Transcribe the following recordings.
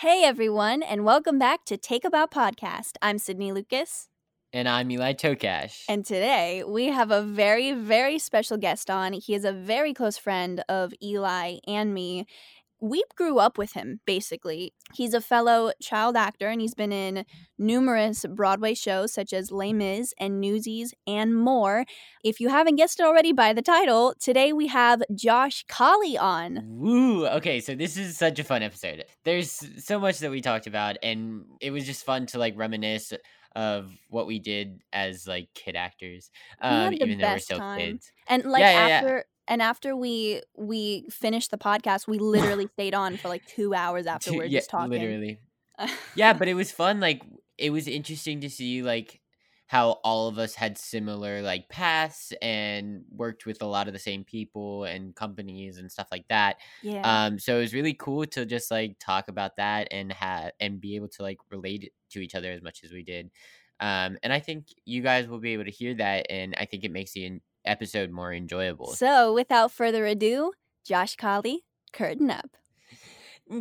Hey everyone, and welcome back to Take About Podcast. I'm Sydney Lucas. And I'm Eli Tokash. And today we have a very, very special guest on. He is a very close friend of Eli and me. We grew up with him, basically. He's a fellow child actor and he's been in numerous Broadway shows such as Les Mis and Newsies and more. If you haven't guessed it already by the title, today we have Josh Colley on. Woo! Okay, so this is such a fun episode. There's so much that we talked about, and it was just fun to like reminisce of what we did as like kid actors, um, even though we're still time. kids. And like Yeah, yeah, after and after we we finished the podcast, we literally stayed on for like two hours afterwards yeah, just talking. literally. yeah, but it was fun. Like it was interesting to see like how all of us had similar like paths and worked with a lot of the same people and companies and stuff like that. yeah. Um, so it was really cool to just like talk about that and have and be able to like relate to each other as much as we did. Um, and I think you guys will be able to hear that, and I think it makes the episode more enjoyable. So without further ado, Josh Colley, curtain up.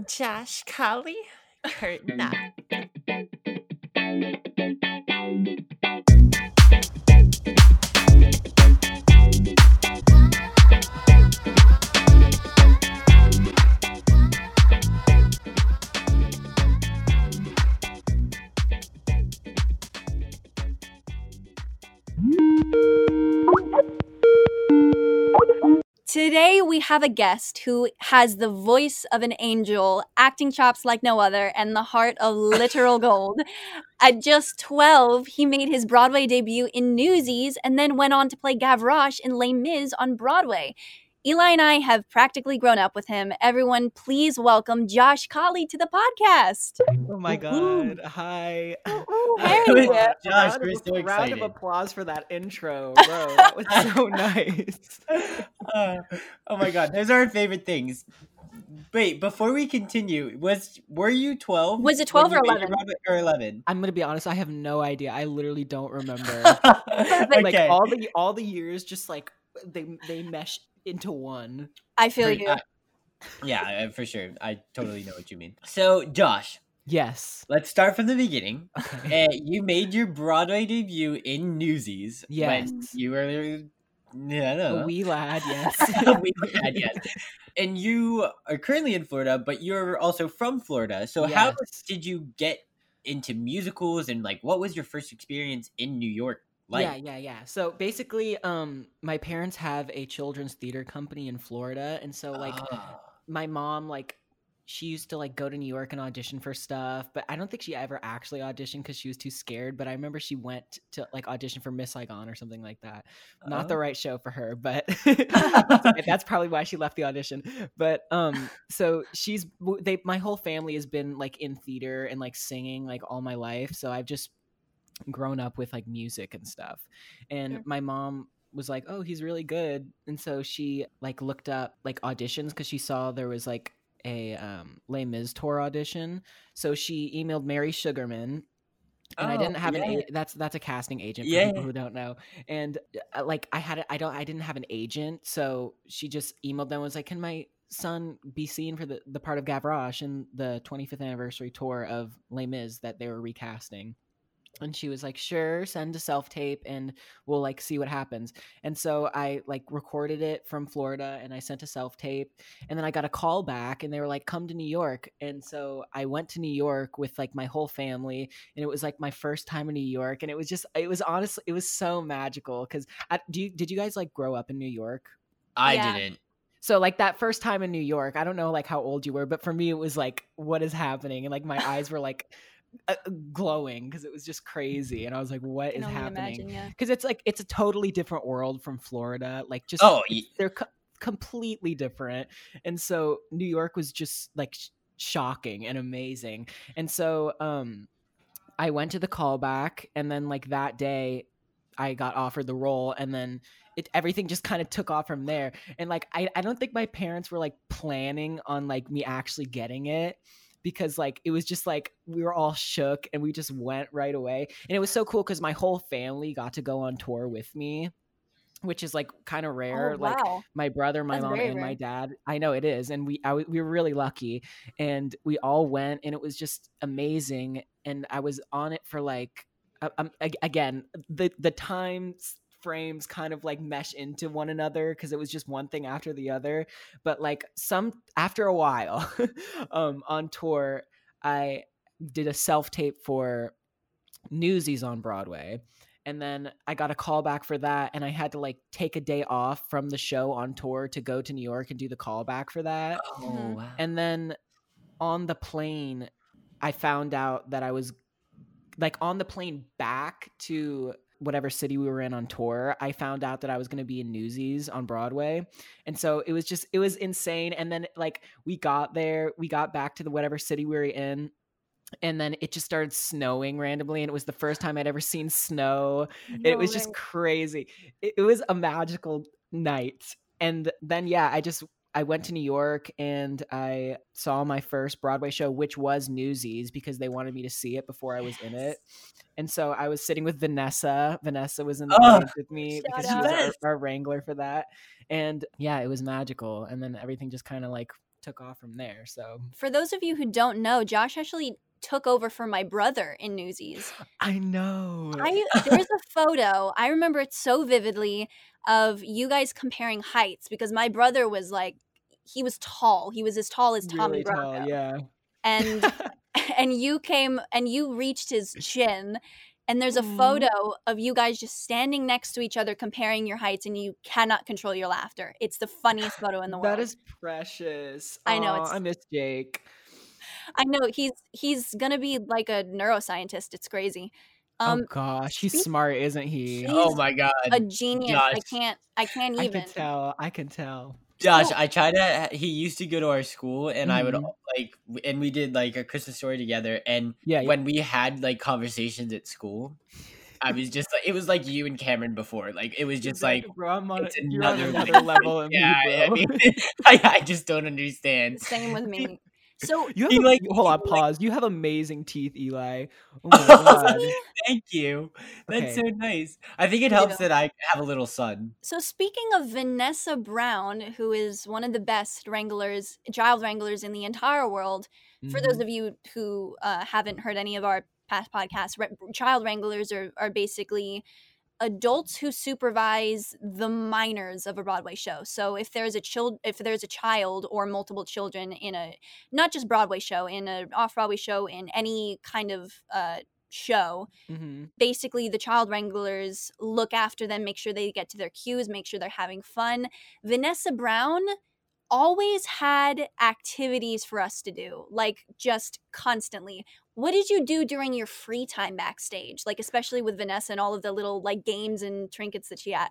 Josh Colley, curtain up. Today we have a guest who has the voice of an angel, acting chops like no other, and the heart of literal gold. At just 12, he made his Broadway debut in Newsies and then went on to play Gavroche in Les Mis on Broadway. Eli and I have practically grown up with him. Everyone, please welcome Josh Colley to the podcast. Oh my god. Hi. Hey. Josh, round we're of, so round of applause for that intro, bro. That was so nice. Uh, oh my god, those are our favorite things. Wait, before we continue, was were you twelve? Was it 12 or you made your 11? Broadway- or eleven? I'm gonna be honest, I have no idea. I literally don't remember. okay. Like all the all the years just like they they mesh into one. I feel For- you. I- yeah, for sure. I totally know what you mean. So, Josh, Yes. let's start from the beginning. Okay. Uh, you made your Broadway debut in Newsies when Yes. you were, yeah, I don't A wee lad, yes. a wee lad, yes. And you are currently in Florida, but you're also from Florida. So how did you get into musicals and like what was your first experience in New York like? Yeah, yeah, yeah. So basically, um, my parents have a children's theater company in Florida, and so like Ah. my mom like she used to like go to New York and audition for stuff, but I don't think she ever actually auditioned because she was too scared. But I remember she went to like audition for Miss Saigon or something like that. Not the Oh. right show for her, but that's probably why she left the audition. But um, so she's they my whole family has been like in theater and like singing like all my life, so I've just grown up with like music and stuff. And Sure. my mom was like, "Oh, he's really good," and so she like looked up like auditions because she saw there was like a um, Les Mis tour audition. So she emailed Merri Sugarman. And I Oh, didn't have an yeah. a- that's that's a casting agent for Yeah. people who don't know. And uh, like I had I don't I didn't have an agent, so she just emailed them and was like, "Can my son be seen for the the part of Gavroche in the 25th anniversary tour of Les Mis that they were recasting?" And she was like sure send a self tape and we'll like see what happens. And so i like recorded it from florida and i sent a self tape and then i got a call back and they were like come to new york. And so i went to new york with like my whole family and it was like my first time in new york and it was just it was honestly it was so magical because do you did you guys like grow up in new york? I yeah. didn't. So like that first time in New York, I don't know like how old you were, but for me it was like what is happening? And like my eyes were like uh, glowing because it was just crazy and i was like what is happening because yeah. it's like it's a totally different world from florida like just oh they're co- completely different and so new york was just like sh- shocking and amazing and so um i went to the callback and then like that day i got offered the role and then it everything just kind of took off from there and like I, I don't think my parents were like planning on like me actually getting it because like it was just like we were all shook and we just went right away. And it was so cool because my whole family got to go on tour with me which is like kind of rare. Oh, wow. Like my brother, my That's mom, and rare. my dad. I know it is, and we I, we were really lucky, and we all went, and it was just amazing. And I was on it for like, um, again, the the times frames kind of like mesh into one another because it was just one thing after the other. But like some after a while um on tour i did a self tape for newsies on broadway. And then i got a call back for that and i had to like take a day off from the show on tour to go to new york and do the callback for that. Oh wow. And then on the plane i found out that i was like on the plane back to whatever city we were in on tour, I found out that I was going to be in Newsies on Broadway. And so it was just, it was insane. And then, like, we got there, we got back to the whatever city we were in. And then it just started snowing randomly. And it was the first time I'd ever seen snow. No it was just crazy. It, it was a magical night. And then, yeah, I just I went to New York and I saw my first Broadway show, which was Newsies, because they wanted me to see it before I was in it. And so I was sitting with Vanessa. Vanessa was in the oh, with me because she was our, our wrangler for that. And yeah, it was magical. And then everything just kind of like took off from there. So for those of you who don't know, Josh actually took over for my brother in Newsies. I know. I there's a photo. I remember it so vividly of you guys comparing heights because my brother was like he was tall. He was as tall as Tommy really Bracco. yeah. And and you came and you reached his chin and there's a mm-hmm. photo of you guys just standing next to each other comparing your heights and you cannot control your laughter it's the funniest photo in the world that is precious i know i miss jake i know he's he's gonna be like a neuroscientist it's crazy um, oh gosh he's smart isn't he oh my god a genius gosh. i can't i can't even i can tell i can tell Josh, I tried to. He used to go to our school, and mm-hmm. I would mm-hmm. like, and we did like a Christmas story together. And yeah, when yeah. we had like conversations at school, I was just like, it was like you and Cameron before. Like it was just like, bro, I'm on, another, on another level. yeah, me, I, mean, I, I, just don't understand. Same with me. So you have a, like hold on, pause. Like, you have amazing teeth, Eli. Oh my god. Thank you. That's okay. so nice. I think it helps that I have a little son. So speaking of Vanessa Brown, who is one of the best wranglers, child wranglers in the entire world, mm-hmm. for those mm-hmm. of you who uh, haven't heard any of our past podcasts, child wranglers are are basically adults who supervise the minors of a Broadway show. So if there's a child if there's a child or multiple children in a not just Broadway show, in an off Broadway show, in any kind of uh, show, mm-hmm. basically the child wranglers look after them, make sure they get to their cues, make sure they're having fun. Vanessa Brown always had activities for us to do, like just constantly. What did you do during your free time backstage? Like especially with Vanessa and all of the little like games and trinkets that she had.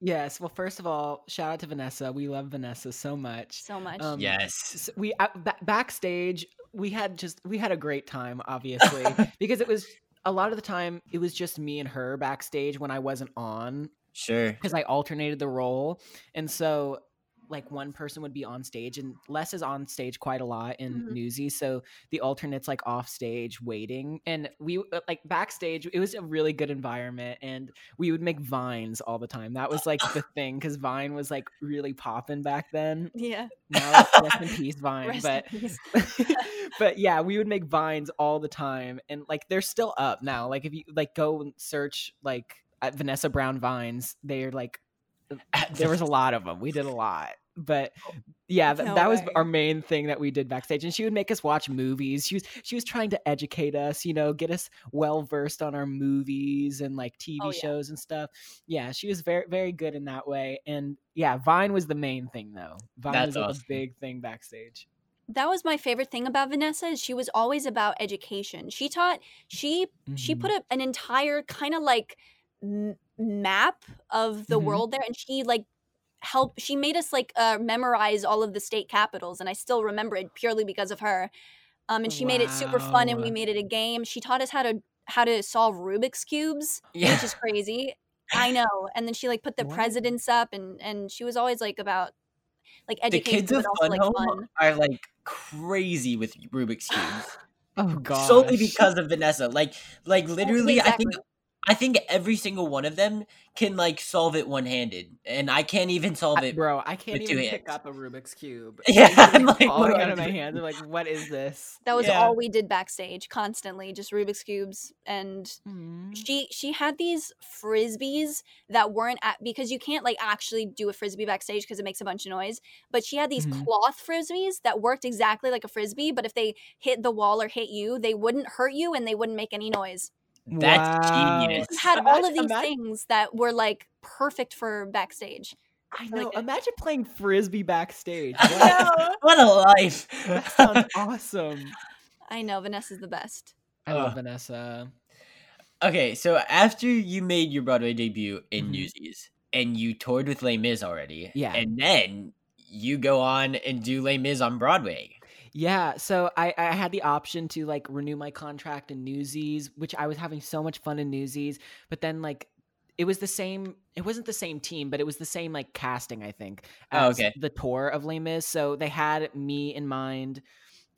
Yes. Well, first of all, shout out to Vanessa. We love Vanessa so much. So much. Um, yes. We uh, b- backstage we had just we had a great time, obviously, because it was a lot of the time it was just me and her backstage when I wasn't on. Sure. Because I alternated the role, and so like one person would be on stage and Les is on stage quite a lot in Mhm. Newsy. So the alternates like off stage waiting. And we uh, like backstage, it was a really good environment. And we would make vines all the time. That was like the thing because Vine was like really popping back then. Yeah. Now it's rest in peace, Vine. Rest but peace. but yeah, we would make vines all the time, and like they're still up now. Like if you like go and search like at Vanessa Brown vines, they're like there was a lot of them. We did a lot, but yeah, th- No that was our main thing that we did backstage. And she would make us watch movies. She was she was trying to educate us, you know, get us well versed on our movies and like TV Oh, yeah. shows and stuff. Yeah, she was very very good in that way. And yeah, Vine was the main thing though. Vine That's was like, awesome. a big thing backstage. that was my favorite thing about Vanessa is she was always about education. She taught she she Mhm. put a, an entire kind of like m- map of the Mhm. world there and she like helped she made us like uh, memorize all of the state capitals and I still remember it purely because of her. Um and she made it super fun and we made it a game. She taught us how to how to solve Rubik's cubes, Yeah. which is crazy. I know. And then she like put the What? presidents up and and she was always like about like The education kids of but also Fun like Home fun. are like crazy with Rubik's cubes. Oh god. solely because of Vanessa. Like, like literally, I think exactly. I think every single one of them can like solve it one handed, and I can't even solve it. bro, I can't with even pick hands. up a Rubik's cube. Yeah, I'm like, falling what out of my I hands. I'm like, what is this? That was Yeah. all we did backstage constantly, just Rubik's cubes. And Mm-hmm. she she had these frisbees that weren't at because you can't like actually do a frisbee backstage because it makes a bunch of noise. But she had these Mhm. cloth frisbees that worked exactly like a frisbee, but if they hit the wall or hit you, they wouldn't hurt you and they wouldn't make any noise. That's genius. She had all of these imagine- things that were like perfect for backstage. I know. a- Imagine playing frisbee backstage. know. What a life! that sounds awesome. I know Vanessa's the best. I love Ugh. Vanessa. okay, so after you made your Broadway debut in Mhm. Newsies, and you toured with Les Mis already, Yeah. and then you go on and do Les Mis on Broadway. Yeah, so I, I had the option to like renew my contract in Newsies, which I was having so much fun in Newsies, but then like it was the same it wasn't the same team, but it was the same like casting, I think, Oh, okay. the tour of Les Mis. So they had me in mind.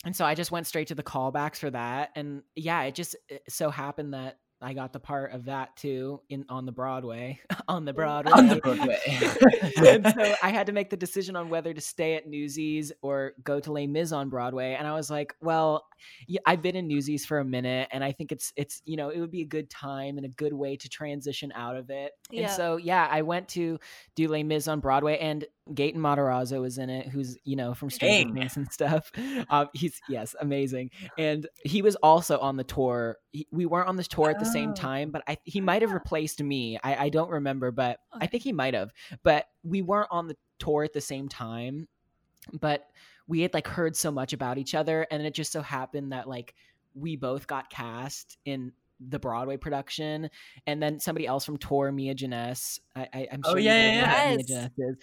And so I just went straight to the callbacks for that. And yeah, it just it so happened that I got the part of that too in on the Broadway. on the Broadway. On the Broadway. and so I had to make the decision on whether to stay at Newsies or go to Les Mis on Broadway. And I was like, well, yeah, I've been in Newsies for a minute, and I think it's it's you know it would be a good time and a good way to transition out of it. Yeah. And so yeah, I went to do Les Mis on Broadway, and Gaten Matarazzo was in it, who's you know from Stranger Things and stuff. Um, he's yes, amazing, and he was also on the tour. He, we weren't on the tour at the same Oh. time, but I, he might have replaced me. I, I don't remember, but I think he might have. But we weren't on the tour at the same time. But we had like heard so much about each other, and it just so happened that like we both got cast in the Broadway production, and then somebody else from tour, Mia Jenness. I, I, I'm Oh, sure you yeah, guys yeah, know who yeah. Mia Jenness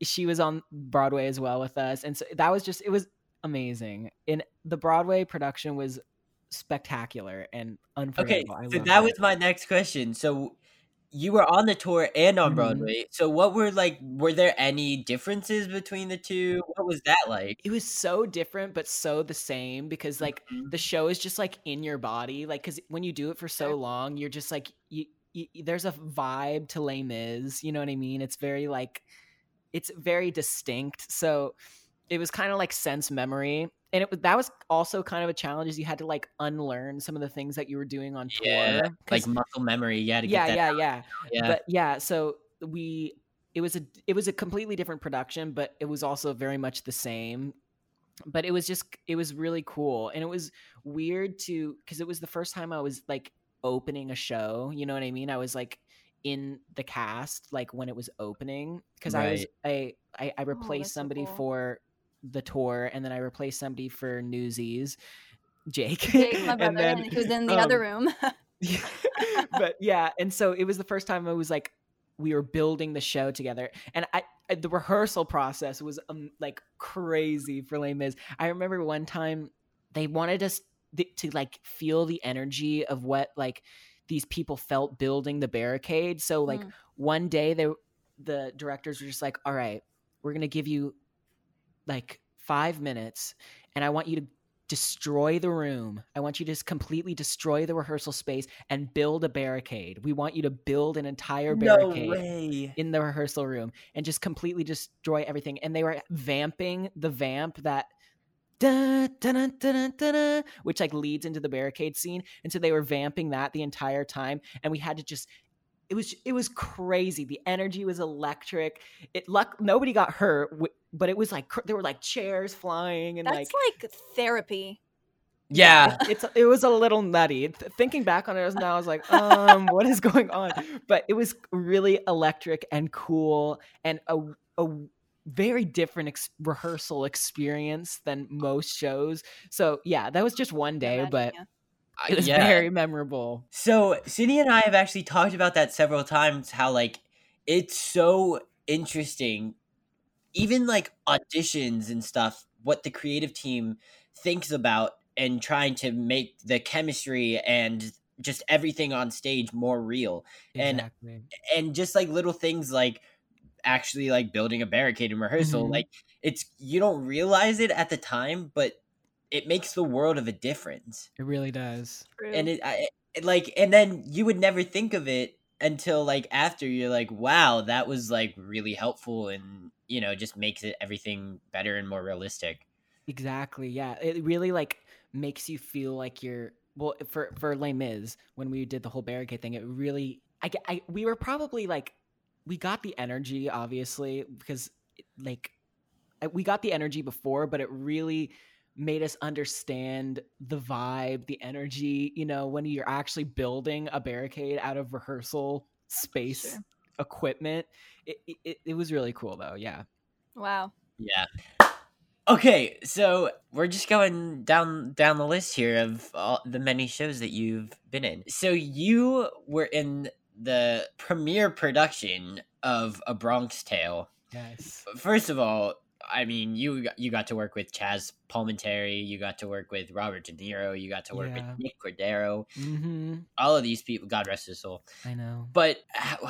is. She was on Broadway as well with us, and so that was just it was amazing. And the Broadway production was spectacular and Okay, unforgettable. I so that it. was my next question. So you were on the tour and on Mhm. Broadway. So what were like were there any differences between the two? What was that like? it was so different but so the same because like Mhm. the show is just like in your body like because when you do it for so long you're just like you, you, there's a vibe to Les Mis you know what I mean it's very like it's very distinct so it was kind of like sense memory and it was that was also kind of a challenge is you had to like unlearn some of the things that you were doing on tour Yeah, 'cause- like muscle memory. You had to get yeah that yeah out. yeah Yeah. but yeah so we it was a it was a completely different production but it was also very much the same but it was just it was really cool and it was weird to because it was the first time i was like opening a show you know what i mean i was like in the cast like when it was opening because i was I, I i replaced that's so somebody cool. for the tour and then i replaced somebody for newsies jake Jake, my brother, and then and he in the other um, room. but yeah, and so it was the first time I was like, we were building the show together, and I, I the rehearsal process was um, like crazy for Les Mis. I remember one time they wanted us th- to like feel the energy of what like these people felt building the barricade. So like Mm. one day they the directors were just like, all right. we're gonna give you like five minutes, and I want you to destroy the room. I want you to just completely destroy the rehearsal space and build a barricade. We want you to build an entire barricade way. in the rehearsal room and just completely destroy everything. And they were vamping the vamp that da, da, da, which like leads into the barricade scene. And so they were vamping that the entire time. And we had to just it was it was crazy. The energy was electric. It luck nobody got hurt, but it was like there were like chairs flying and That's like like, therapy. Yeah. it, it's it was a little nutty. Thinking back on it now, I was like, um, what is going on? But it was really electric and cool and a a very different ex- rehearsal experience than most shows. So yeah, that was just one day, but it was yeah. very memorable. So Cindy and I have actually talked about that several times. How like it's so interesting, even like auditions and stuff. What the creative team thinks about and trying to make the chemistry and just everything on stage more real Exactly. and and just like little things like actually like building a barricade in rehearsal Mhm. like it's you don't realize it at the time but it makes the world of a difference It really does. and it, I, it like and then you would never think of it until like after you're like wow that was like really helpful and you know just makes it everything better and more realistic Exactly. Yeah. It really like makes you feel like you're well for for Les Mis when we did the whole barricade thing. It really I, I we were probably like we got the energy obviously because like we got the energy before, but it really made us understand the vibe, the energy. You know, when you're actually building a barricade out of rehearsal space equipment, it, it- it it was really cool though. Yeah. Wow. yeah okay so we're just going down down the list here of all the many shows that you've been in so you were in the premiere production of a bronx tale Yes. first of all I mean, you you got to work with Chazz Palminteri, you got to work with Robert De Niro, you got to work Yeah. with Nick Cordero. Mm-hmm. All of these people, God rest his soul. I know. But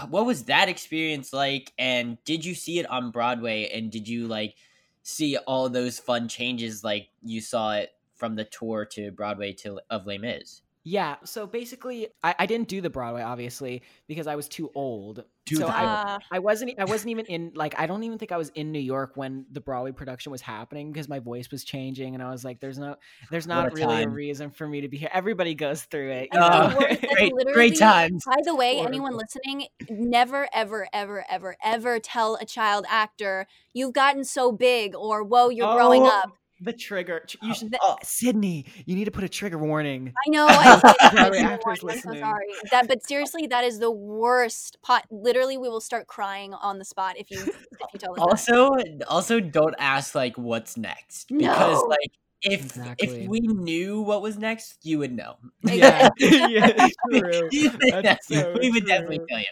what was that experience like? And did you see it on Broadway? And did you like see all those fun changes like you saw it from the tour to Broadway to of Les Mis? Yeah, so basically, I, I didn't do the Broadway obviously because I was too old. Too so I. I wasn't I wasn't even in like I don't even think I was in New York when the Broadway production was happening because my voice was changing and I was like, there's no there's not a really a reason for me to be here. Everybody goes through it. you Oh, great- great times. By the way, Horrible. anyone listening, never, ever, ever, ever, ever tell a child actor you've gotten so big or whoa, you're growing Oh, up. The trigger. You oh, should, oh. Sydney. You need to put a trigger warning. I know. I did. I Broadway did actors warn you, I'm so sorry. That, but seriously, that is the worst. Pot. Literally, we will start crying on the spot if you if you tell us. that. Also, also don't ask like what's next because No. like if Exactly. if we knew what was next, you would know. Yeah, yeah, true. That's so we would definitely true. tell you.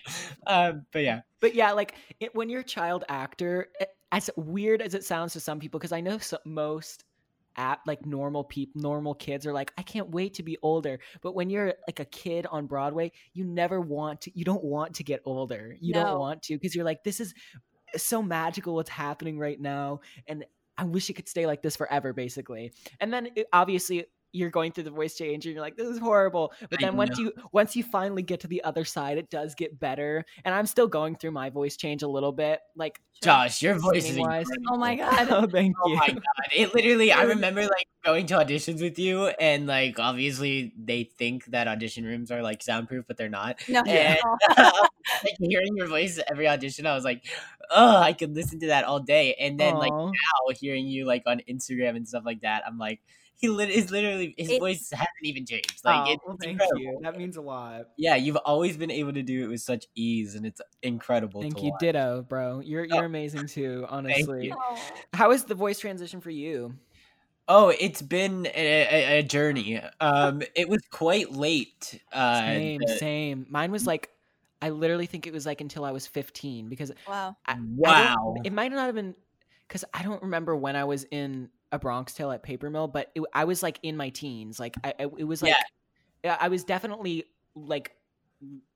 Um, but yeah, But yeah, like it, when you're a child actor, as weird as it sounds to some people, because I know so, most at like normal people, normal kids are like, I can't wait to be older. But when you're like a kid on Broadway, you never want to. You don't want to get older. You No. don't want to because you're like, this is so magical. What's happening right now, and I wish it could stay like this forever, basically. And then it, obviously. You're going through the voice change, and you're like, "This is horrible." But then once you once you finally get to the other side, it does get better. And I'm still going through my voice change a little bit, like Josh, your voice is incredible. Oh my god. Oh, thank Oh you. my god! It literally, I remember like going to auditions with you, and like obviously they think that audition rooms are like soundproof, but they're not. No. And like hearing your voice every audition, I was like, oh, I could listen to that all day. And then like now, hearing you like on Instagram and stuff like that, I'm like, he lit- is literally his It- voice hasn't even changed. Like Aw, it's well, thank incredible. you. That means a lot. Yeah, you've always been able to do it with such ease, and it's incredible. Thank to you, watch. ditto, bro. You're Oh. you're amazing too. Honestly, you. Oh. how is the voice transition for you? Oh, it's been a, a, a journey. Um, it was quite late. Uh, Same, the- same. Mine was like, I literally think it was like until I was 15 because Wow. I, I Wow. it might not have been because I don't remember when I was in a Bronx Tale at Paper Mill, but it, I was like in my teens. Like I, I- it was like yeah, I was definitely like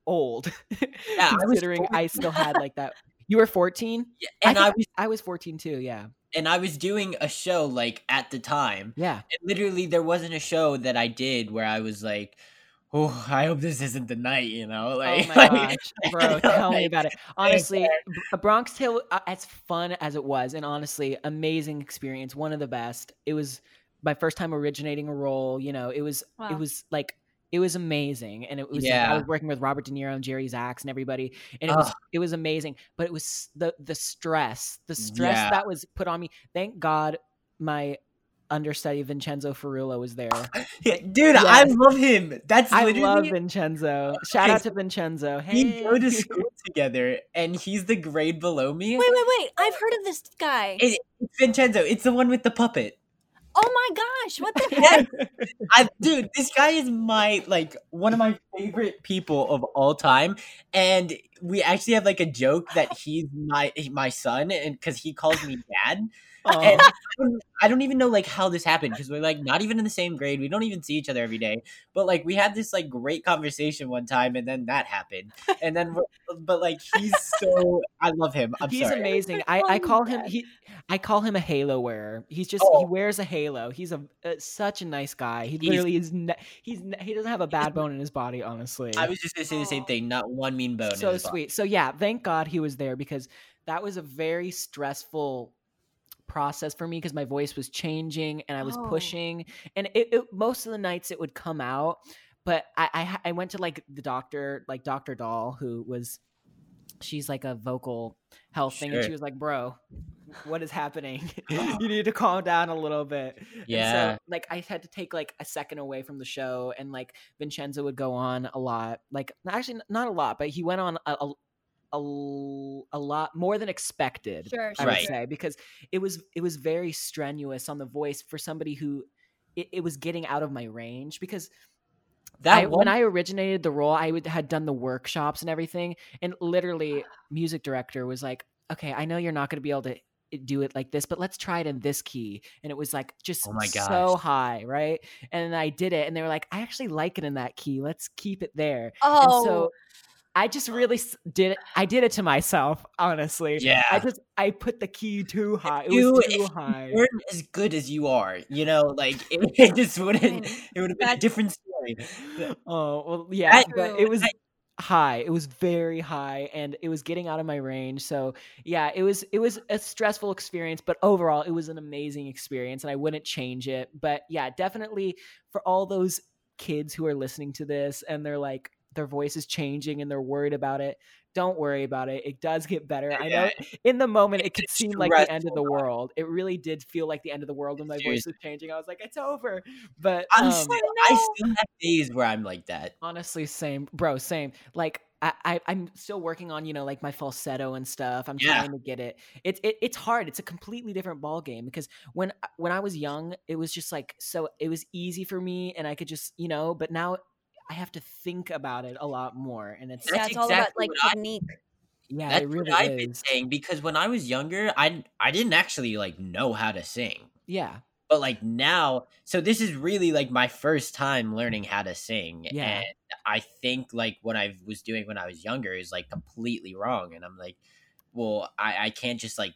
old, I was considering four- I still had like that You were 14? Yeah, and I, think was I was 14 too, yeah. and I was doing a show like at the time. Yeah. And literally there wasn't a show that I did where I was like, Oh, I hope this isn't the night, you know? Like, oh my like- gosh, bro, tell me about it. Honestly, B- a Bronx Tale, uh, as fun as it was, and honestly, amazing experience, one of the best. It was my first time originating a role. You know, it was Wow. it was like it was amazing, and it was like, I was working with Robert De Niro and Jerry Zaks and everybody, and it was it was amazing. But it was the the stress, the stress Yeah. that was put on me. Thank God, my understudy Vincenzo Ferrulo was there. Yeah, dude, I love him. That's I literally love Vincenzo. Shout out to Vincenzo. Hey. We go to school together and he's the grade below me. Wait, wait, wait. I've heard of this guy. It- it's Vincenzo. It's the one with the puppet. oh my gosh, what the heck? I, dude, this guy is my like one of my favorite people of all time, and we actually have like a joke that he's my my son, and because he calls me dad. And I don't, even know like how this happened because we're like not even in the same grade. We don't even see each other every day. But like we had this like great conversation one time, and then that happened. And then, we're, but like he's so I love him. I'm he's sorry. amazing. I, I call him he I call him a halo wearer. He's just Oh. he wears a halo. He's a uh, such a nice guy. He He's- literally is. Ne- he's ne- he doesn't have a bad bone in his body. Honestly, I was just gonna say the same thing. Not one mean bone. in so his body. sweet. So yeah, thank God he was there because that was a very stressful process for me because my voice was changing and I was Oh. pushing and it, it most of the nights it would come out but I, I I went to like the doctor like Dr. Doll who was she's like a vocal health thing and she was like bro what is happening you need to calm down a little bit And Yeah. so like I had to take like a second away from the show and like Vincenzo would go on a lot like actually not a lot but he went on a, a a, l- a lot more than expected Sure, I would Right. say because it was it was very strenuous on the voice for somebody who it, it was getting out of my range because That I, one, when I originated the role, I would, had done the workshops and everything, and literally, music director was like, "Okay, I know you're not going to be able to eh, do it like this, but let's try it in this key." And it was like just Oh my so high, right? And I did it, and they were like, "I actually like it in that key. Let's keep it there." Oh, And so I just really did it. I did it to myself, honestly. Yeah. I just I put the key too high. It you, was if too you high. weren't as good as you are, you know, like it, it just wouldn't. It would have been a different story. Oh well, yeah, That- but it True. was high. It was very high, and it was getting out of my range. So yeah, it was it was a stressful experience, but overall, it was an amazing experience, and I wouldn't change it. But yeah, definitely for all those kids who are listening to this and they're like their voice is changing and they're worried about it. Don't worry about it. It does get better. I know in the moment it could seem like the end of the world. It really did feel like the end of the world when my voice was changing. I was like, it's over. But um, I still have days where I'm like that. honestly same bro same like I, I i'm still working on you know like my falsetto and stuff i'm Yeah. trying to get it it's it, it's hard it's a completely different ball game because when when i was young it was just like so it was easy for me and i could just you know but now i have to think about it a lot more and it's yeah, That's it's all about like what I- yeah That's it really what I've been saying because when I was younger, I I didn't actually like know how to sing. yeah But like now, so this is really like my first time learning how to sing. Yeah. And I think like what I was doing when I was younger is like completely wrong. And I'm like, well, I, I can't just like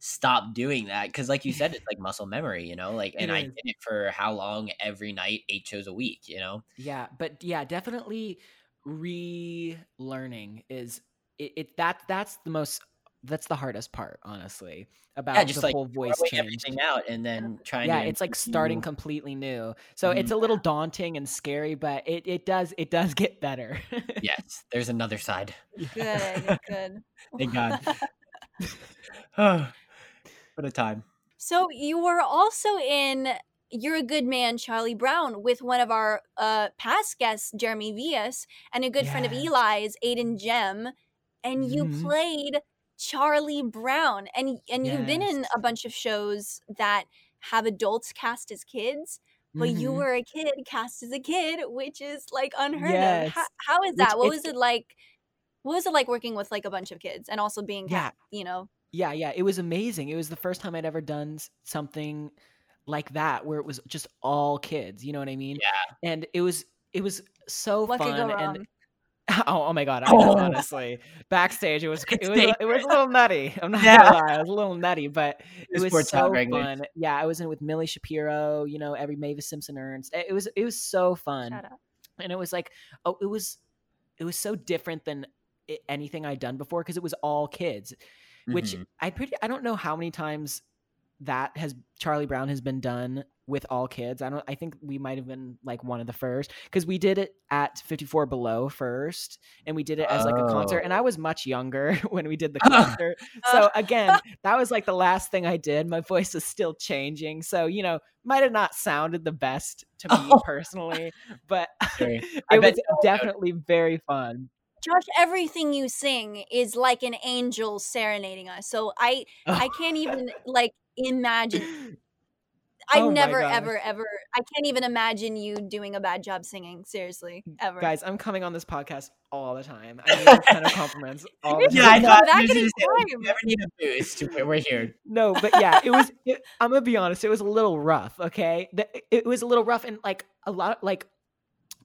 stop doing that because like you said it's like muscle memory you know like and i did it for how long every night eight shows a week you know Yeah, but yeah, definitely relearning is it, it that that's the most that's the hardest part, honestly, about yeah just the like whole voice throwing change. everything out and then trying Yeah, to it's like improve. starting completely new. So it's Mhm. a little daunting and scary, but it, it does it does get better. yes there's another side Good, good. thank god a time So you were also in You're a Good Man, Charlie Brown, with one of our uh, past guests, Jeremy Vias, and a good friend of Eli's, Aidan Gemme, and you Mhm. played Charlie Brown, and and you've been in a bunch of shows that have adults cast as kids. But you Mhm. were a kid cast as a kid, which is like unheard Yes. of. How, how is Which that? What was it like? What was it like working with like a bunch of kids and also being, Yeah. you know, Yeah, yeah, it was amazing. It was the first time I'd ever done s- something like that where it was just all kids, you know what I mean? yeah And it was it was so what fun and? Oh, oh my god! I know, Oh. honestly, backstage it was it was it was a little nutty. I'm not Yeah. gonna lie, it was a little nutty, but it was so fun. Yeah, I was in with Milly Shapiro. You know, every Mavis Simpson-Ernst. It was it was so fun, and it was like oh, it was it was so different than anything I'd done before because it was all kids, which Mhm. I pretty I don't know how many times that has Charlie Brown has been done with all kids. I don't I think we might have been like one of the first cuz we did it at 54 below first and we did it as like a concert and I was much younger when we did the concert. so again, that was like the last thing I did. My voice is still changing. So, you know, might have not sounded the best to me personally, but it was definitely very fun. Josh, everything you sing is like an angel serenading us. So I I can't even like imagine I've Oh never ever ever I can't even imagine you doing a bad job singing, seriously, ever. Guys, I'm coming on this podcast all the time. I need those kind of compliments all the Yeah, I time. thought that you could just said, time. "We never need a boost. We're- We're here. No, but yeah, it was. It, I'm gonna be honest. It was a little rough. Okay, The- it was a little rough, and like a lot, like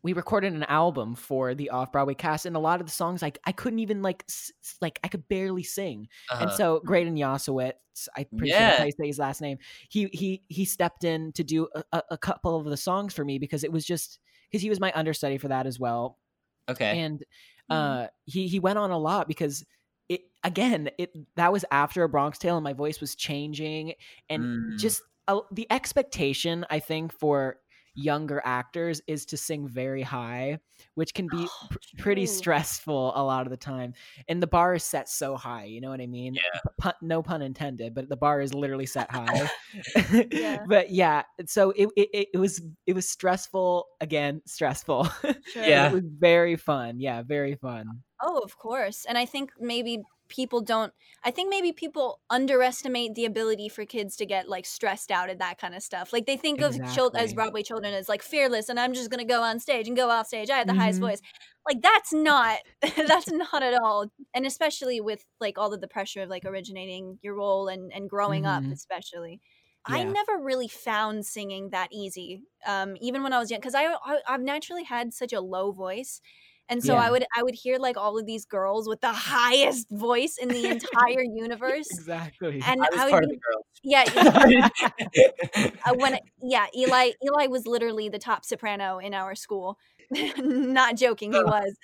we recorded an album for the off Broadway cast, and a lot of the songs, like I couldn't even like, s- like I could barely sing. And Uh-huh. so, Graydon Yasowitz, I'm pretty sure that's how you say his last name. He he he stepped in to do a, a, couple of the songs for me because it was just because he was my understudy for that as well Okay. and uh he he went on a lot because it again it that was after a bronx tale and my voice was changing and Mm. just uh, the expectation i think for younger actors is to sing very high which can be Oh, pr- pretty stressful a lot of the time and the bar is set so high you know what i mean Yeah. pun, no pun intended but the bar is literally set high Yeah. but yeah so it, it it was it was stressful again stressful Sure. Yeah. it was very fun. Yeah, very fun. Oh, of course. And I think maybe people don't I think maybe people underestimate the ability for kids to get like stressed out at that kind of stuff. Like they think of children as Broadway children as like fearless and I'm just going to go on stage and go off stage. I have the highest Mhm. voice. Like that's not that's not at all. And especially with like all of the pressure of like originating your role and and growing up Mhm. especially. I never really found singing that easy. Um even when I was young cuz I, I I've naturally had such a low voice. And so I would I would hear like all of these girls with the highest voice in the entire universe. Exactly. And I was I part would of be, the girls. yeah, uh, when yeah, Eli Eli was literally the top soprano in our school. Not joking, he was.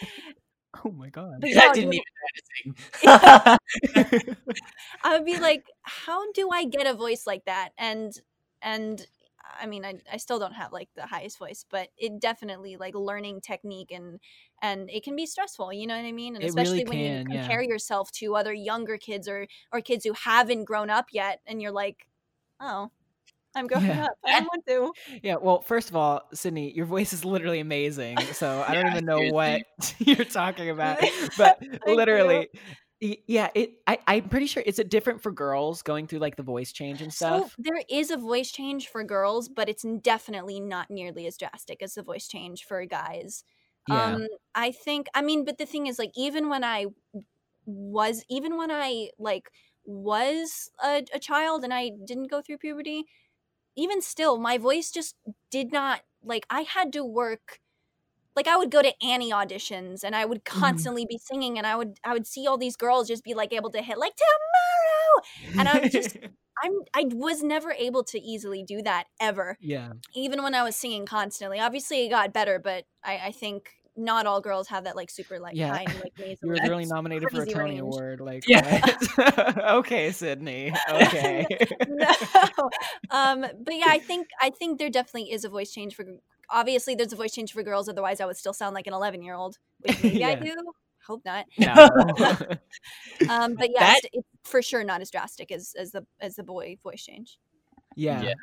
oh my god. But I didn't even know how to sing. I would be like, how do I get a voice like that? And and I mean, I, I still don't have like the highest voice, but it definitely like learning technique and and it can be stressful. You know what I mean? And It really especially when you can, yeah. compare yourself to other younger kids or or kids who haven't grown up yet, and you're like, oh, I'm growing Yeah. up. I want to. Yeah, well, first of all, Sydney, your voice is literally amazing. So I don't even know seriously. what you're talking about. But literally, y- yeah, it. I, I'm pretty sure it's a different for girls going through like the voice change and stuff? So there is a voice change for girls, but it's definitely not nearly as drastic as the voice change for guys. Yeah. Um I think I mean but the thing is like even when I was even when I like was a, a child and I didn't go through puberty, even still my voice just did not like I had to work like I would go to Annie auditions and I would Mm-hmm. constantly be singing and I would I would see all these girls just be like able to hit like tomorrow and I was just I'm I was never able to easily do that ever yeah. even when I was singing constantly. Obviously, it got better, but I, I think not all girls have that like super like Yeah. high like nasal. You were literally nominated for a Tony range. Award. Like, Yeah. okay, Sydney. Okay. no. Um, but yeah, I think I think there definitely is a voice change for. Obviously, there's a voice change for girls. Otherwise, I would still sound like an 11 year old. Which maybe I do. Hope not. no. Um, but yeah, That- it's, it's for sure not as drastic as as the as the boy voice change. Yeah. Yeah.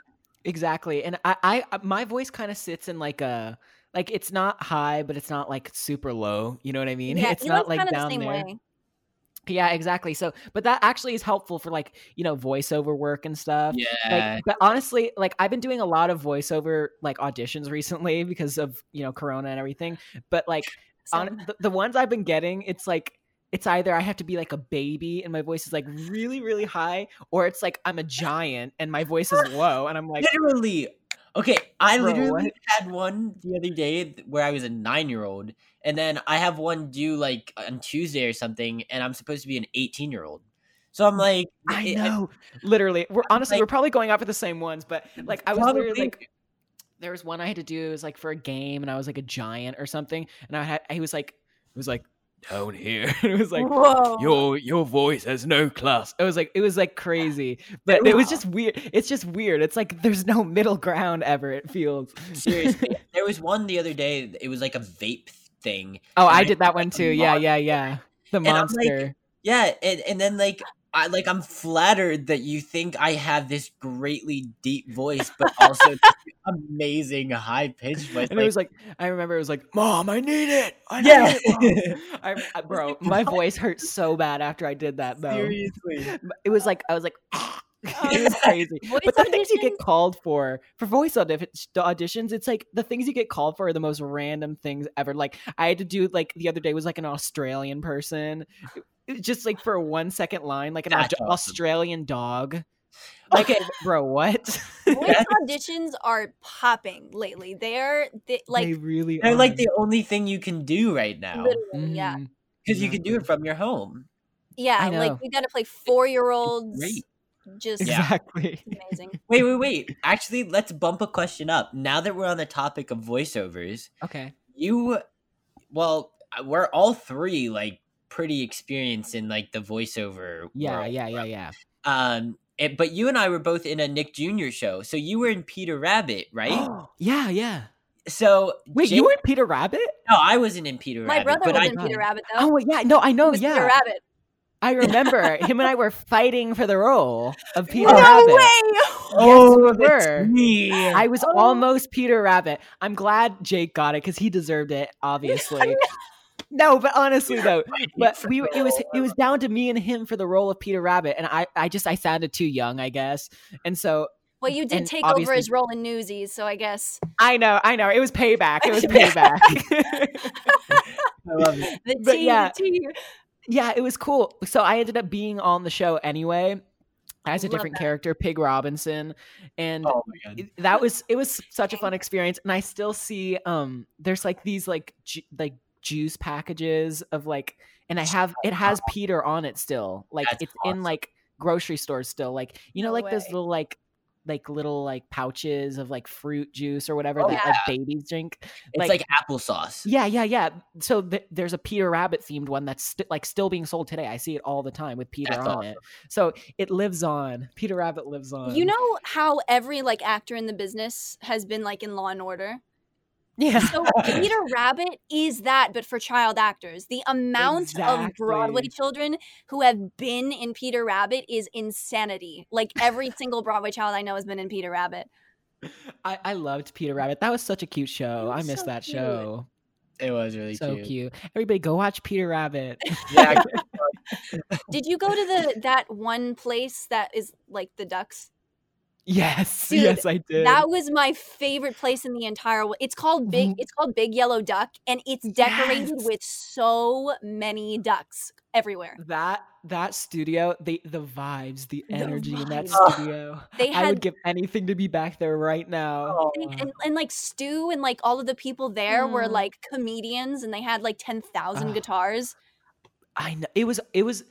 Exactly. And I, I uh, my voice kind of sits in like a like it's not high, but it's not like super low. You know what I mean? Yeah, it's not like kinda the down same there. way. Yeah, exactly. So, but that actually is helpful for like, you know, voiceover work and stuff. Yeah. Like, but honestly, like I've been doing a lot of voiceover like auditions recently because of, you know, Corona and everything. But like on the, the ones I've been getting, it's like it's either I have to be like a baby and my voice is like really, really high, or it's like I'm a giant and my voice is low, and I'm like, Literally, Okay, I literally what? had one the other day where I was a nine year old, and then I have one due like on Tuesday or something, and I'm supposed to be an 18 year old. So I'm mm, like, I know. Literally, we're honestly like- we're probably going out for the same ones, but mm, like I was literally like, there was one I had to do. It was like for a game, and I was like a giant or something, and I had he was like, it was like down here. it was like Whoa. your your voice has no class. It was like it was like crazy, but it was just weird. It's just weird. It's like there's no middle ground ever. It feels seriously, there was one the other day. It was like a vape thing. Oh, and I did that one too. Yeah, yeah, yeah. The I'm like, monster. Yeah, and, and then like I like I'm flattered that you think I have this greatly deep voice, but also amazing high pitched voice. and it was like I remember it was like, "Mom, I need it. I need Yeah. it." I, I- uh, bro, my voice hurt so bad after I did that though. seriously. It was like I was like it was crazy. Voice but the things you get called for for voice auditions, it's like the things you get called for are the most random things ever. Like I had to do like the other day was like an Australian person, It- it- just like for a one second line, like an That's Au- awesome. Australian dog. Like, bro, what? Voice auditions are popping lately. They're they, like they really They're are. like the only thing you can do right now literally, yeah, Mhm. because you can do it from your home. yeah. I Like we got to play four year olds. Great. Just Yeah. exactly. amazing. Wait, wait, wait. Actually, let's bump a question up. Now that we're on the topic of voiceovers, Okay. you, well, uh, we're all three like pretty experienced in like the voiceover. Yeah, world. yeah, yeah, yeah. Um, it, but you and I were both in a Nick Jr. show, so you were in Peter Rabbit, right? yeah, yeah. so Wait, Jake- you were in Peter Rabbit? No, I wasn't in Peter My Rabbit. brother but was I, in Peter Rabbit though. Oh, wait, yeah. No, I know. Yeah. Peter Rabbit. I remember him and I were fighting for the role of Peter no Rabbit. way. Oh, we that's were. me. I was Oh. almost Peter Rabbit. I'm glad Jake got it because he deserved it, obviously. no, but honestly though, but we it was it was down to me and him for the role of Peter Rabbit, and I I just I sounded too young, I guess, and so Well, you did take over his role in Newsies, so I guess I know I know it was payback. It was payback. I love it. the But tea, yeah. the tea. Yeah, it was cool. So I ended up being on the show anyway as a different that. character, Pig Robinson, and Oh that was it was such a fun experience. And I still see um there's like these like ju- like juice packages of like, and I have it has Peter on it still. Like That's it's in like grocery stores still. Like you know No like those little like like little like pouches of like fruit juice or whatever Oh, that like babies drink. It's like, applesauce. Yeah, yeah, yeah. So th- there's a Peter Rabbit themed one that's st- like still being sold today. I see it all the time with Peter That's on it. So it lives on. Peter Rabbit lives on. You know how every like actor in the business has been like in Law and Order. Yeah. So Peter Rabbit is that, but for child actors. The amount of Broadway children who have been in Peter Rabbit is insanity. Like every single Broadway child I know has been in Peter Rabbit. I, I loved Peter Rabbit. That was such a cute show. I was missed so that cute. show. It was really So cute. cute. Everybody go watch Peter Rabbit. Yeah, Did you go to the that one place that is like the ducks? Yes. Dude, yes, I did. That was my favorite place in the entire world. It's called Big. It's called Big Yellow Duck, and it's decorated Yes. with so many ducks everywhere. that that studio, the the vibes, the energy in that studio. They had, I would give anything to be back there right now. and, and, and, like Stu and like all of the people there were Mm. like comedians, and they had like ten thousand Ah. guitars. I know it was it was uh,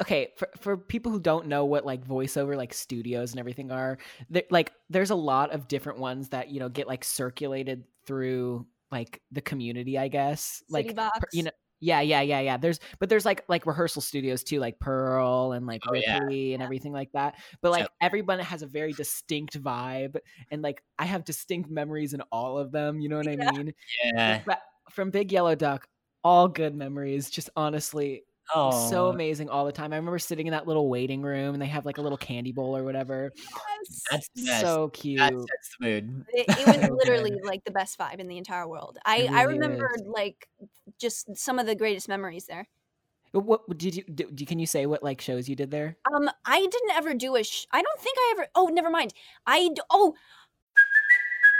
okay for for people who don't know what like voiceover like studios and everything are. There, like there's a lot of different ones that you know get like circulated through like the community, I guess. City like Box. per- you know. Yeah, yeah, yeah, yeah. There's, but there's like like rehearsal studios too, like Pearl and like Oh, yeah. Ripley and everything like that. But like Yep. everyone has a very distinct vibe, and like I have distinct memories in all of them. You know what I mean? yeah. But from Big Yellow Duck, all good memories. Just honestly, Oh, so amazing all the time. I remember sitting in that little waiting room, and they have like a little candy bowl or whatever. Yes. That's the best. So cute. That sets the mood. It, it was literally like the best vibe in the entire world. I It I really remember is. like just some of the greatest memories there. But what what did you do? do- Can you say what like shows you did there? Um, I didn't ever do a. Sh- I don't think I ever. Oh, never mind. I oh.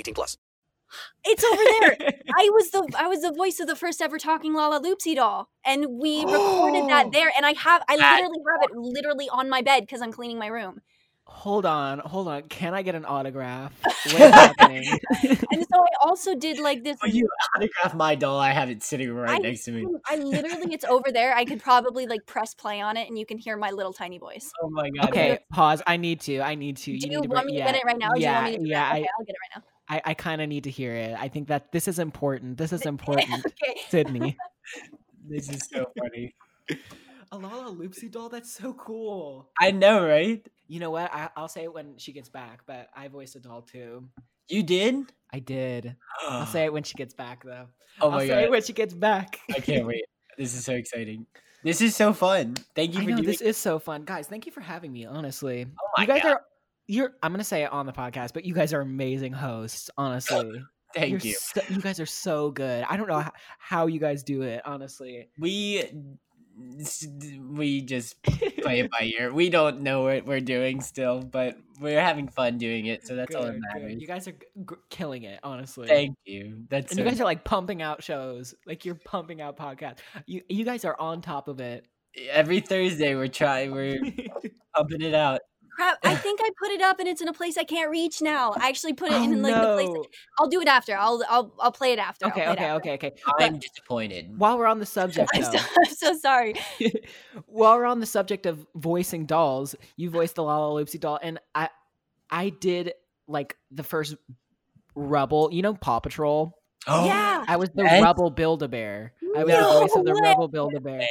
18 plus. It's over there. I was the I was the voice of the first ever talking Lalaloopsy doll, and we recorded that oh. there. And I have I That- literally have it literally on my bed because I'm cleaning my room. Hold on, hold on. Can I get an autograph? What's happening? And so I also did like this. Will you autograph my doll? I have it sitting right I, next to me. I literally, it's over there. I could probably like press play on it, and you can hear my little tiny voice. Oh my god. Okay, pause. I need to. I need to. You Do need you to want bring- me to yeah, get it right now? Or do you yeah, want me to do yeah. that? I, Okay, I'll get it right now. I, I kind of need to hear it. I think that this is important. This is important, Okay. Sydney. This is so funny. A Lalaloopsy doll. That's so cool. I know, right? You know what? I, I'll say it when she gets back. But I voiced a doll too. You did? I did. I'll say it when she gets back, though. Oh I'll my say it when she gets back. I can't wait. This is so exciting. This is so fun. Thank you I for know doing this is so fun, guys. Thank you for having me. Honestly, Oh my you guys God. are. You're. I'm gonna say it on the podcast, but you guys are amazing hosts. Honestly, Thank You're you. so- you guys are so good. I don't know how, how you guys do it. Honestly, We we just play it by ear. We don't know what we're doing still, but we're having fun doing it, so that's all that Good, good. You guys are g- killing it. Honestly, Thank you. That's and you guys are like pumping out shows. Like you're pumping out podcasts. You you guys are on top of it. every Thursday we're trying we're pumping it out. Crap! I think I put it up, and it's in a place I can't reach now. I actually put it Oh, in like the place. no. I'll do it after. I'll I'll I'll play it after. I'll Okay, it okay, after. okay, okay. I'm But disappointed. while we're on the subject, I'm so, I'm so sorry. while we're on the subject of voicing dolls, you voiced the Lalaloopsy doll, and I, I did like the first Rebel. You know Paw Patrol. Oh, yeah. I was the Yes. Rebel Build a Bear. I was No the voice of the way. Rebel Build a Bear.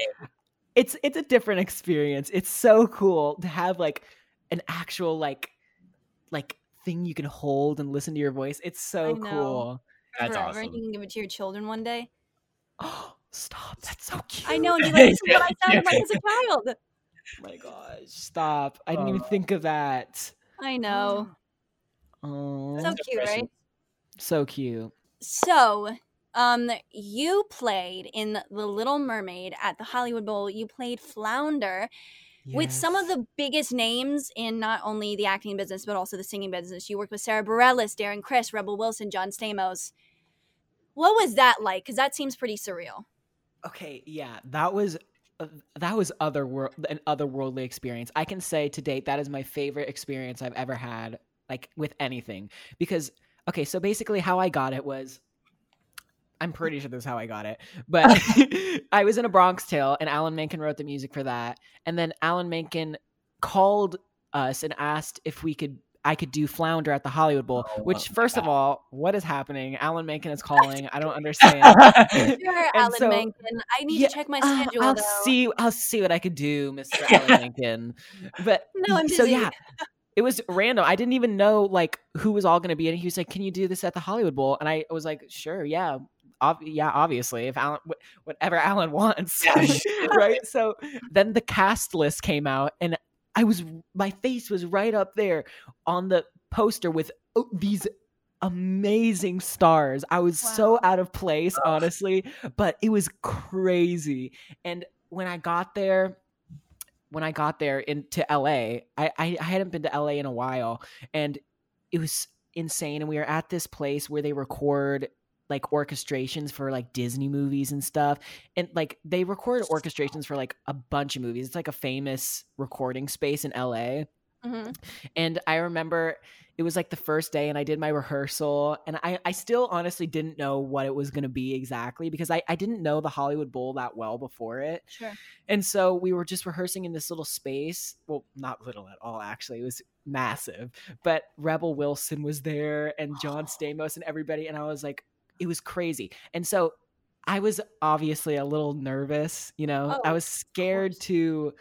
It's it's a different experience. It's so cool to have like an actual like like thing you can hold and listen to your voice. It's so cool. That's Forever, awesome. and you can give it to your children one day. Oh, stop! That's so cute. I know, and be like, "This is what I sounded like as a child." Oh my gosh! Stop! I didn't even Oh. think of that. I know. Oh, So cute, right? so cute. So, um, you played in The Little Mermaid at the Hollywood Bowl. You played Flounder with some of the biggest names in not only the acting business but also the singing business. You worked with Sara Bareilles, Darren Criss, Rebel Wilson, John Stamos. What was that like? Because that seems pretty surreal. Okay, yeah, that was uh, that was other world an otherworldly experience. I can say to date that is my favorite experience I've ever had, like with anything. Because okay, so basically how I got it was. I'm pretty sure this is how I got it, but I was in a Bronx Tale, and Alan Menken wrote the music for that. And then Alan Menken called us and asked if we could, I could do Flounder at the Hollywood Bowl. Oh, which, my first of all, what is happening? Alan Menken is calling. I don't understand. Sure, Alan so- Menken. I need Yeah, to check my uh, schedule. I'll though. see. I'll see what I could do, Mr. Alan Lincoln. But No, I'm so busy. yeah, it was random. I didn't even know like who was all going to be in. it. He was like, "Can you do this at the Hollywood Bowl?" And I was like, "Sure, yeah." Ob- yeah, obviously, if Alan, wh- whatever Alan wants, right? So then the cast list came out, and I was, my face was right up there on the poster with oh, these amazing stars. I was so out of place, honestly, but it was crazy. And when I got there, when I got there into LA, I, I, I hadn't been to LA in a while, and it was insane. And we were at this place where they record like orchestrations for like Disney movies and stuff. And like they record orchestrations for like a bunch of movies. It's like a famous recording space in LA. Mhm. And I remember it was like the first day and I did my rehearsal and I, I still honestly didn't know what it was going to be exactly because I, I didn't know the Hollywood Bowl that well before it. Sure. And so we were just rehearsing in this little space. Well, not little at all, actually. It was massive. But Rebel Wilson was there and John Stamos and everybody. And I was like, it was crazy. And so I was obviously a little nervous, you know, I Oh, was scared to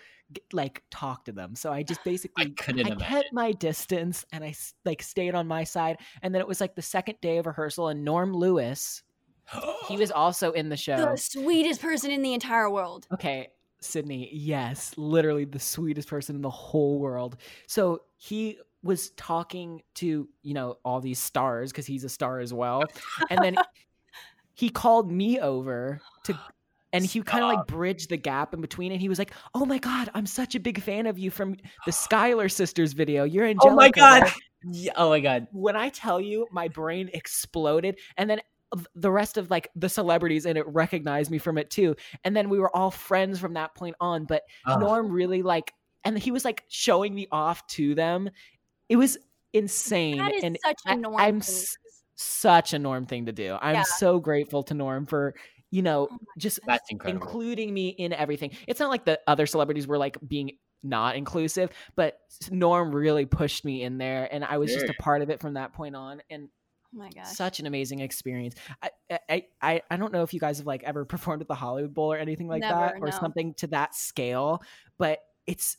like talk to them. So I just basically couldn't I kept my distance and I like stayed on my side. And then it was like the second day of rehearsal and Norm Lewis, he was also in the show. The sweetest person in the entire world. Okay, Sydney, yes, literally the sweetest person in the whole world. So he was talking to, you know, all these stars because he's a star as well. And then he called me over to and he kind of like bridged the gap in between and he was like, "Oh my god, I'm such a big fan of you from the Schuyler sisters video. You're Angelica." Oh my god. Yeah, oh my god. when I tell you my brain exploded and then the rest of like the celebrities in it recognized me from it too and then we were all friends from that point on but Ugh. norm really like and he was like showing me off to them it was insane That is and such a I- Norm i'm s- such a norm thing to do. I'm Yeah. so grateful to norm for you know oh just including me in everything. It's not like the other celebrities were like being not inclusive but norm really pushed me in there and i was just a part of it from that point on and Oh my gosh. such an amazing experience. I, I i i don't know if you guys have like ever performed at the hollywood bowl or anything like that or no. something to that scale but it's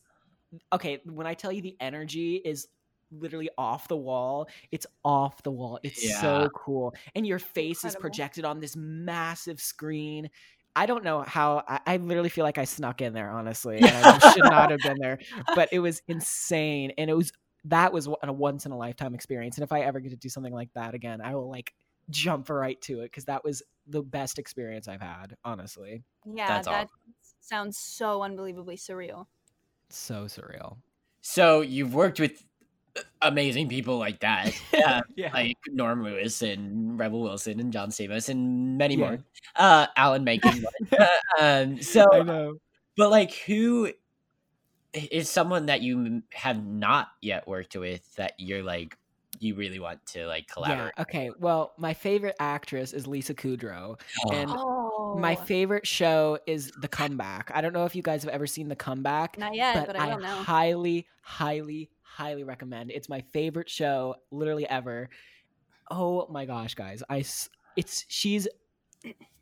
okay when i tell you the energy is literally off the wall it's off the wall it's Yeah. so cool and your face is projected on this massive screen I don't know how I, I literally feel like I snuck in there, honestly. And I should not have been there, but it was insane. And it was that was a once in a lifetime experience. And if I ever get to do something like that again, I will like jump right to it because that was the best experience I've had, honestly. Yeah, That's that awesome. sounds so unbelievably surreal. So surreal. So you've worked with amazing people like that. Uh, Yeah. Like Norm Lewis and Rebel Wilson and John Stamos and many Yeah. more. Uh Alan Menken. uh, um so I know. but like who is someone that you have not yet worked with that you're like you really want to like collaborate? Yeah. Okay. Well, my favorite actress is Lisa Kudrow, and Oh, my favorite show is The Comeback. I don't know if you guys have ever seen The Comeback. Not yet, but I will now. highly, highly, highly recommend. It's my favorite show, literally ever. Oh my gosh, guys! I it's she's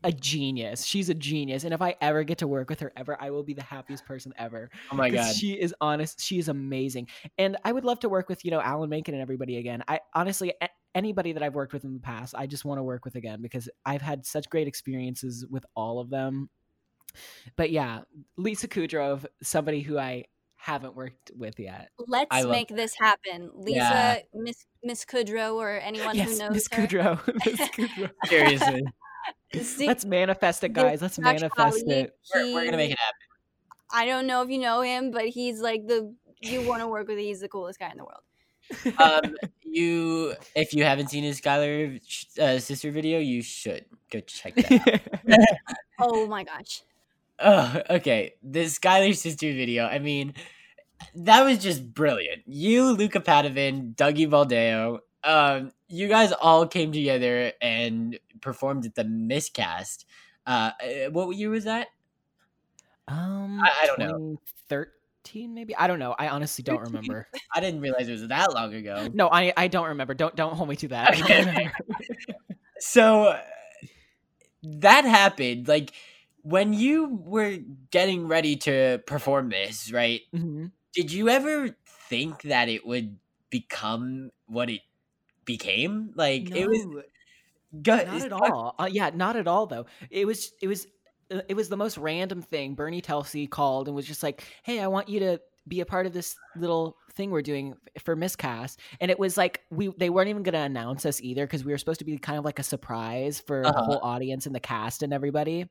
a genius. She's a genius, and if I ever get to work with her ever, I will be the happiest person ever. Oh my God. she is honest. She is amazing, and I would love to work with you know Alan Menken and everybody again. I honestly. a- Anybody that I've worked with in the past, I just want to work with again because I've had such great experiences with all of them. But yeah, Lisa Kudrow, somebody who I haven't worked with yet. Let's I make this happen. Lisa, Yeah. Miss Miss Kudrow, or anyone yes, who knows Miss her. Kudrow. Miss Kudrow. Seriously. See, Let's manifest it, guys. Let's Josh manifest Colley, it. We're, we're gonna make it happen. I don't know if you know him, but he's like the you want to work with. He's the coolest guy in the world. um, you, if you haven't seen his Schuyler uh, sister video, you should go check that out. Oh my gosh. oh, okay. The Schuyler sister video. I mean, that was just brilliant. You, Luca Padovan, Dougie Baldeo, um, you guys all came together and performed at the miscast. Uh, uh, what year was that? Um, I- I don't know. 2013 maybe. I don't know. I honestly don't remember. I didn't realize it was that long ago. No, I I don't remember. Don't don't hold me to that. Okay. so that happened like when you were getting ready to perform this right Mhm. Did you ever think that it would become what it became like it was No, not at all. Uh, yeah, not at all though. It was it was uh, it was the most random thing. Bernie Telsey called and was just like, "Hey, I want you to be a part of this little thing we're doing for Miscast." And it was like we they weren't even going to announce us either because we were supposed to be kind of like a surprise for the Uh-huh. whole audience and the cast and everybody.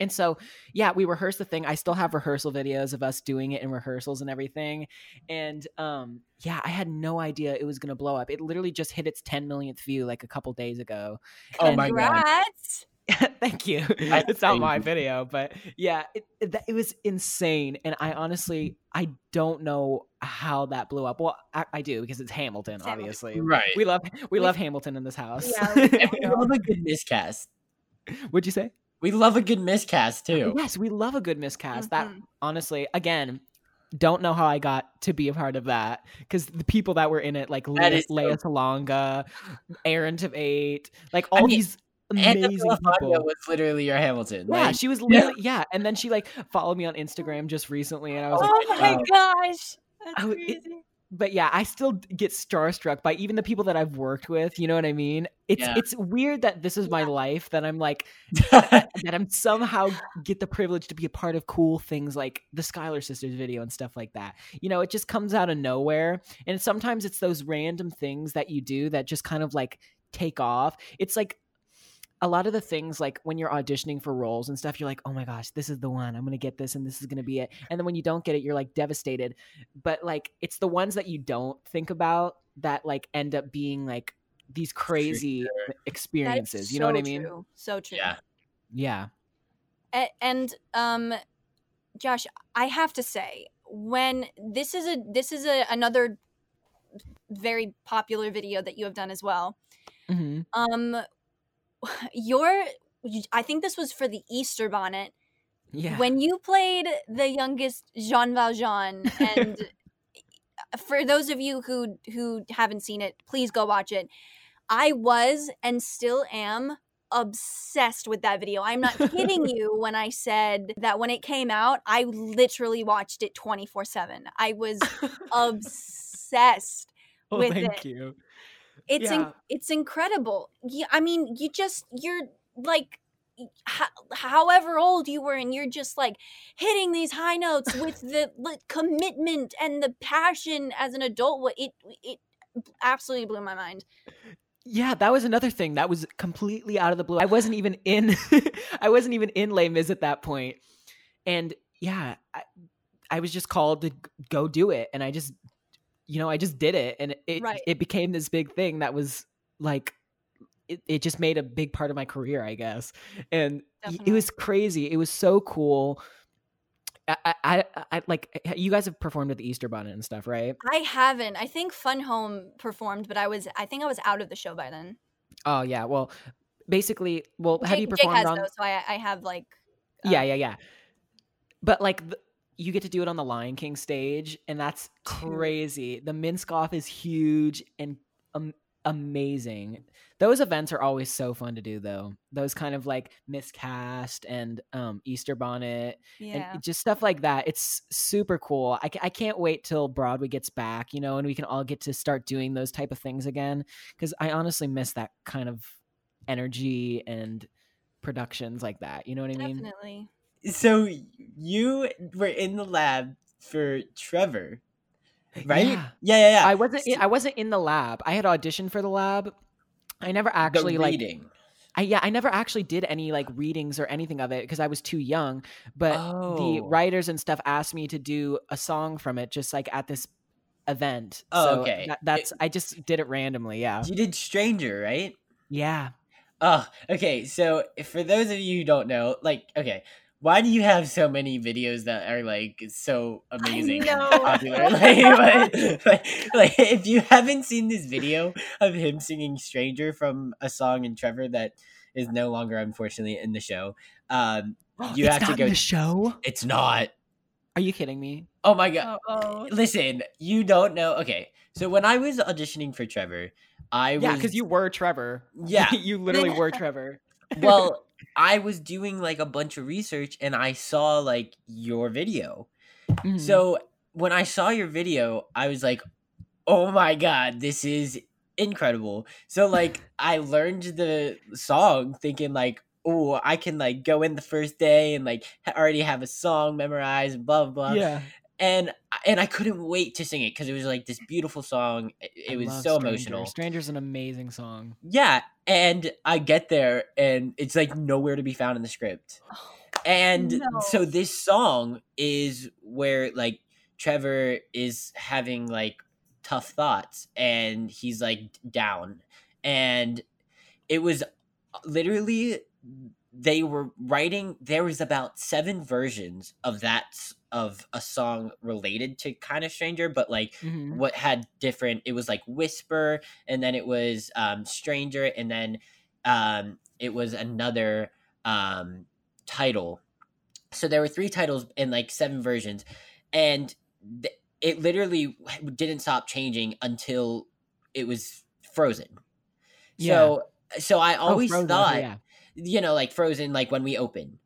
And so, yeah, we rehearsed the thing. I still have rehearsal videos of us doing it in rehearsals and everything. And um, yeah, I had no idea it was going to blow up. It literally just hit its 10 millionth view like a couple days ago. Oh And- my God. Thank you. I it's not my video, but yeah, it, it, it was insane. And I honestly, I don't know how that blew up. Well, I, I do because it's Hamilton, Hamilton. obviously. Right. We love we love Hamilton in this house. Yeah, And we love a good miscast. What'd you say? We love a good miscast too. Yes, we love a good miscast. That Mhm. honestly, again, don't know how I got to be a part of that because the people that were in it, like That Lea, so Lea Salonga, Aaron of Eight, like I all mean, these amazing Belafonte people. was literally your Hamilton. Yeah, like- she was literally yeah. And then she like followed me on Instagram just recently, and I was like, Oh my gosh. That's I w- it- crazy. But yeah, I still get starstruck by even the people that I've worked with. You know what I mean? It's Yeah. it's weird that this is my life that I'm like that I'm somehow get the privilege to be a part of cool things like the Schuyler sisters video and stuff like that. You know, it just comes out of nowhere, and sometimes it's those random things that you do that just kind of like take off. It's like a lot of the things like when you're auditioning for roles and stuff you're like oh my gosh this is the one i'm gonna get this and this is gonna be it and then when you don't get it you're like devastated but like it's the ones that you don't think about that like end up being like these crazy That is experiences you know what i mean true. So true. Yeah. yeah A- and um josh i have to say when this is a this is a another very popular video that you have done as well mm-hmm. um your i think this was for the easter bonnet. Yeah. When you played the youngest jean valjean and for those of you who who haven't seen it please go watch it. I was and still am obsessed with that video. I'm not kidding you when i said that when it came out i literally watched it 24 7 i was obsessed oh with thank it. you it's in, it's incredible. You, I mean, you just you're like ho- however old you were and you're just like hitting these high notes with the, the commitment and the passion as an adult What it it absolutely blew my mind. Yeah, that was another thing that was completely out of the blue. I wasn't even in I wasn't even in Les Mis at that. And yeah, I, I was just called to go do it and I just you know, I just did it and it Right. it became this big thing that was like it, it just made a big part of my career, I guess. And y- it was crazy. It was so cool. I, I, I, like you guys have performed at the Easter Bonnet and stuff, right? I haven't. I think Fun Home performed, but I was I think I was out of the show by then. Oh yeah. Well, basically, well, have you Jake, Jake performed has on? those, so I I have like Yeah, um yeah, yeah. But like you get to do it on the Lion King stage, and that's crazy. The Minskoff is huge and um, amazing. Those events are always so fun to do, though. Those kind of like miscast and um, Easter bonnet Yeah. and just stuff like that. It's super cool. I, I can't wait till Broadway gets back, you know, and we can all get to start doing those type of things again. Because I honestly miss that kind of energy and productions like that. You know what I mean? definitely. So you were in the lab for Trevor, right? Yeah. yeah, yeah. yeah. I wasn't. In, I wasn't in the lab. I had auditioned for the lab. I never actually like. reading. I yeah. I never actually did any like readings or anything of it because I was too young. But the Oh. writers and stuff asked me to do a song from it, just like at this event. Oh, so okay. that- that's I just did it randomly. Yeah. You did Stranger, right? Yeah. Oh, okay. So for those of you who don't know, like, okay, why do you have so many videos that are like so amazing and popular? Like, like, like, if you haven't seen this video of him singing "Stranger" from a song in Trevor that is no longer, unfortunately, in the show, um, you It's have to go. the show. It's not. Are you kidding me? Oh my god! oh. Listen, you don't know. Okay, so when I was auditioning for Trevor, I Yeah, was because you were Trevor. Yeah. you literally were Trevor. well, I was doing like a bunch of research and I saw like your video. Mhm. So when I saw your video, I was like, "Oh my god, this is incredible." So like I learned the song thinking like, "Oh, I can like go in the first day and like already have a song memorized, blah blah." blah. yeah. And and I couldn't wait to sing it because it was like this beautiful song. It, it was so Stranger. emotional. Stranger's an amazing song. Yeah, and I get there and it's like nowhere to be found in the script. Oh, and no. so this song is where like Trevor is having like tough thoughts and he's like down. And it was uh, literally they were writing there was about seven versions of that of a song related to kind of stranger but like Mhm. what had different it was like whisper and then it was um stranger and then um it was another um title so there were three titles and like seven versions and th- it literally didn't stop changing until it was frozen yeah. so so i always Frozen, thought yeah. you know like frozen like when we open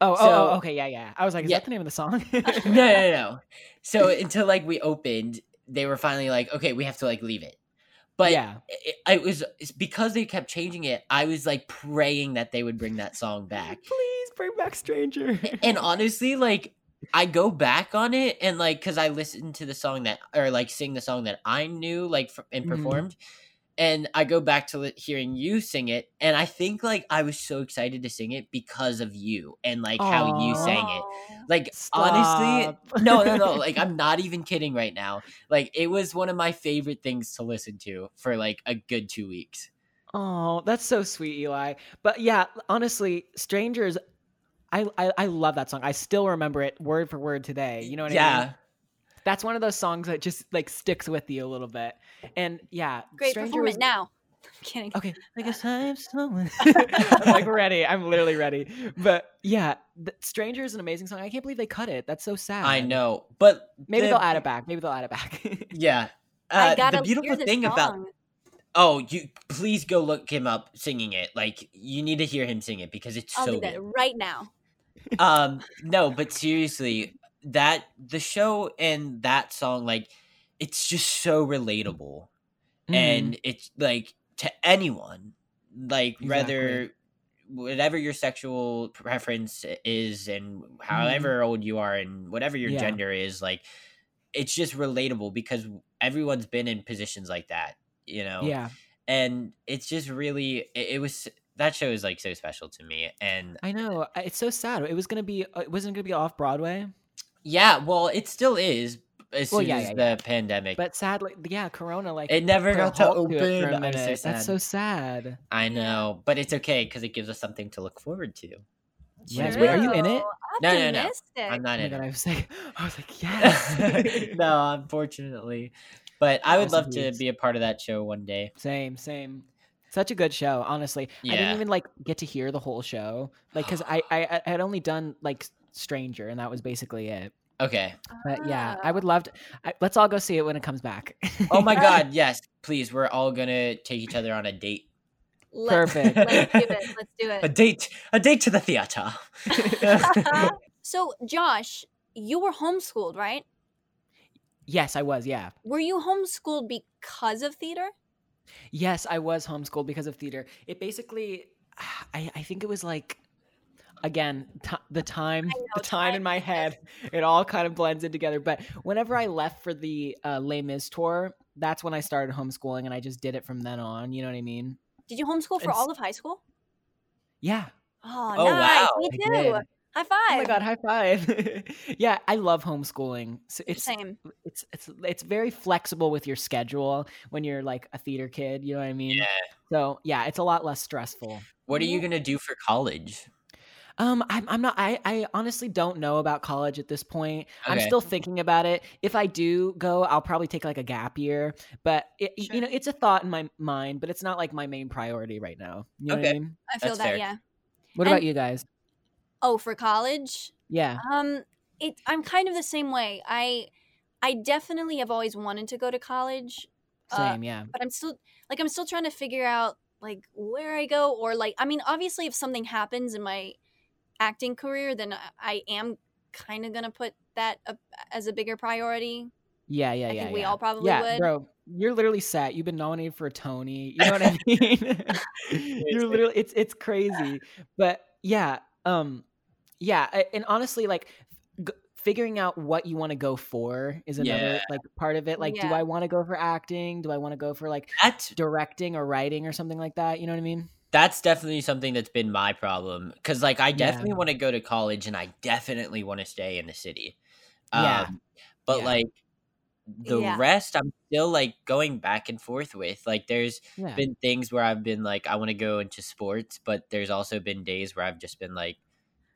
Oh, oh, So- oh, okay, yeah, yeah. I was like, is Yeah. that the name of the song? no no no so until like we opened they were finally like okay we have to like leave it but Yeah. it, it was because they kept changing it i was like praying that they would bring that song back Please bring back Stranger. and honestly like i go back on it and like because i listened to the song that or like sing the song that i knew like and Mhm. performed and i go back to hearing you sing it and i think like i was so excited to sing it because of you and like how you sang it like honestly no no no like i'm not even kidding right now like it was one of my favorite things to listen to for like a good two weeks Oh, that's so sweet, Eli. But yeah, honestly, Strangers, I, I I love that song. I still remember it word for word today. You know what I mean? yeah? That's one of those songs that just like sticks with you a little bit. And yeah, Great, Stranger perform was- it now. kidding. Okay, I guess I'm someone. I'm like ready. I'm literally ready. But yeah, the Stranger is an amazing song. I can't believe they cut it. That's so sad. i know but Maybe the- they'll add it back. Maybe they'll add it back. yeah I uh, gotta the beautiful hear this thing about. Oh, you please go look him up singing it. Like you need to hear him sing it because it's I'll so do that good. right now. Um no, but seriously, that the show and that song like it's just so relatable. Mm-hmm. And it's like to anyone, like whether whatever your sexual preference is and however old you are and whatever your Mm-hmm. Yeah. gender is, like it's just relatable because everyone's been in positions like that, you know yeah. and it's just really it, it was that show is like so special to me and I know. It's so sad. It was gonna be. uh, It wasn't gonna be off Broadway. Yeah well it still is as Well, soon yeah, as yeah, the yeah. pandemic But sadly, yeah, Corona like It never got to halt it open. I'm so minute. That's so sad. i know but it's okay because it gives us something to look forward to Yes. Wait, are you in it? no no no i'm not Oh in god, I was like, I was like, yes. no unfortunately but i would love to be a part of that show one day Same, same. Such a good show, honestly. I didn't even like get to hear the whole show, like, cause I, I I had only done like Stranger, and that was basically it. okay But yeah, Ah. I would love to. I, let's all go see it when it comes back. oh my god yes please we're all gonna take each other on a date Let's, Perfect. Let's do it. Let's do a date a date to the theater so, Josh, you were homeschooled, right? yes, I was. Yeah. Were you homeschooled because of theater? Yes, I was homeschooled because of theater. It basically, I, I think it was like, again, t- the time, the time in my head, it all kind of blends in together. But whenever I left for the uh, Les Mis tour, that's when I started homeschooling, and I just did it from then on. You know what I mean? Did you homeschool for It's- all of high school? Yeah. Oh, Oh, nice. wow. Me I too. High five. Oh my god, high five! yeah, I love homeschooling. So it's Same. it's it's it's very flexible with your schedule when you're like a theater kid. You know what I mean? yeah So yeah, it's a lot less stressful. what are you gonna do for college Um, I'm, I'm not. I, I honestly don't know about college at this point. I'm still thinking about it. If I do go, I'll probably take like a gap year. But it, you know, it's a thought in my mind, but it's not like my main priority right now. You know what I Okay. mean? I feel That's that, fair. yeah. What And- about you guys? Oh, for college? Yeah. Um, it I'm kind of the same way. I I definitely have always wanted to go to college. uh, Same. yeah. but I'm still like I'm still trying to figure out like where I go or like I mean obviously if something happens in my acting career then I, I am kind of gonna put that up as a bigger priority. Yeah, yeah, I yeah. think we all probably yeah, would. bro. You're literally set. You've been nominated for a Tony. You know what I mean? you're literally. It's it's crazy, but yeah, um, yeah, and honestly, like g- figuring out what you want to go for is another Yeah. like part of it. Like, do I want to go for acting? Do I want to go for like That's directing or writing or something like that? You know what I mean? That's definitely something that's been my problem because like I Yeah. definitely want to go to college and I definitely want to stay in the city. Yeah. Um, but Yeah. like the Yeah. rest I'm still like going back and forth with. Like there's Yeah. been things where I've been like I want to go into sports, but there's also been days where I've just been like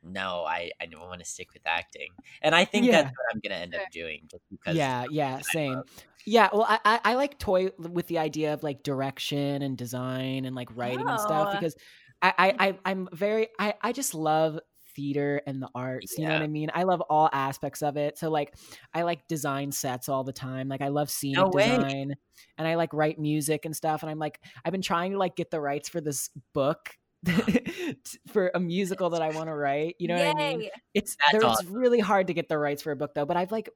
no, I I don't want to stick with acting. And I think Yeah. that's what I'm going to end up doing just because yeah yeah same yeah well I, I i like toy with the idea of like direction and design and like writing and stuff Oh. because I, I i i'm very i i just love theater and the arts you know what i mean i love all aspects of it so like i like design sets all the time like i love scenic No design and i like write music and stuff and i'm like i've been trying to like get the rights for this book for a musical that i want to write you know what i mean it's That's there, it's really hard to get the rights for a book though but i've like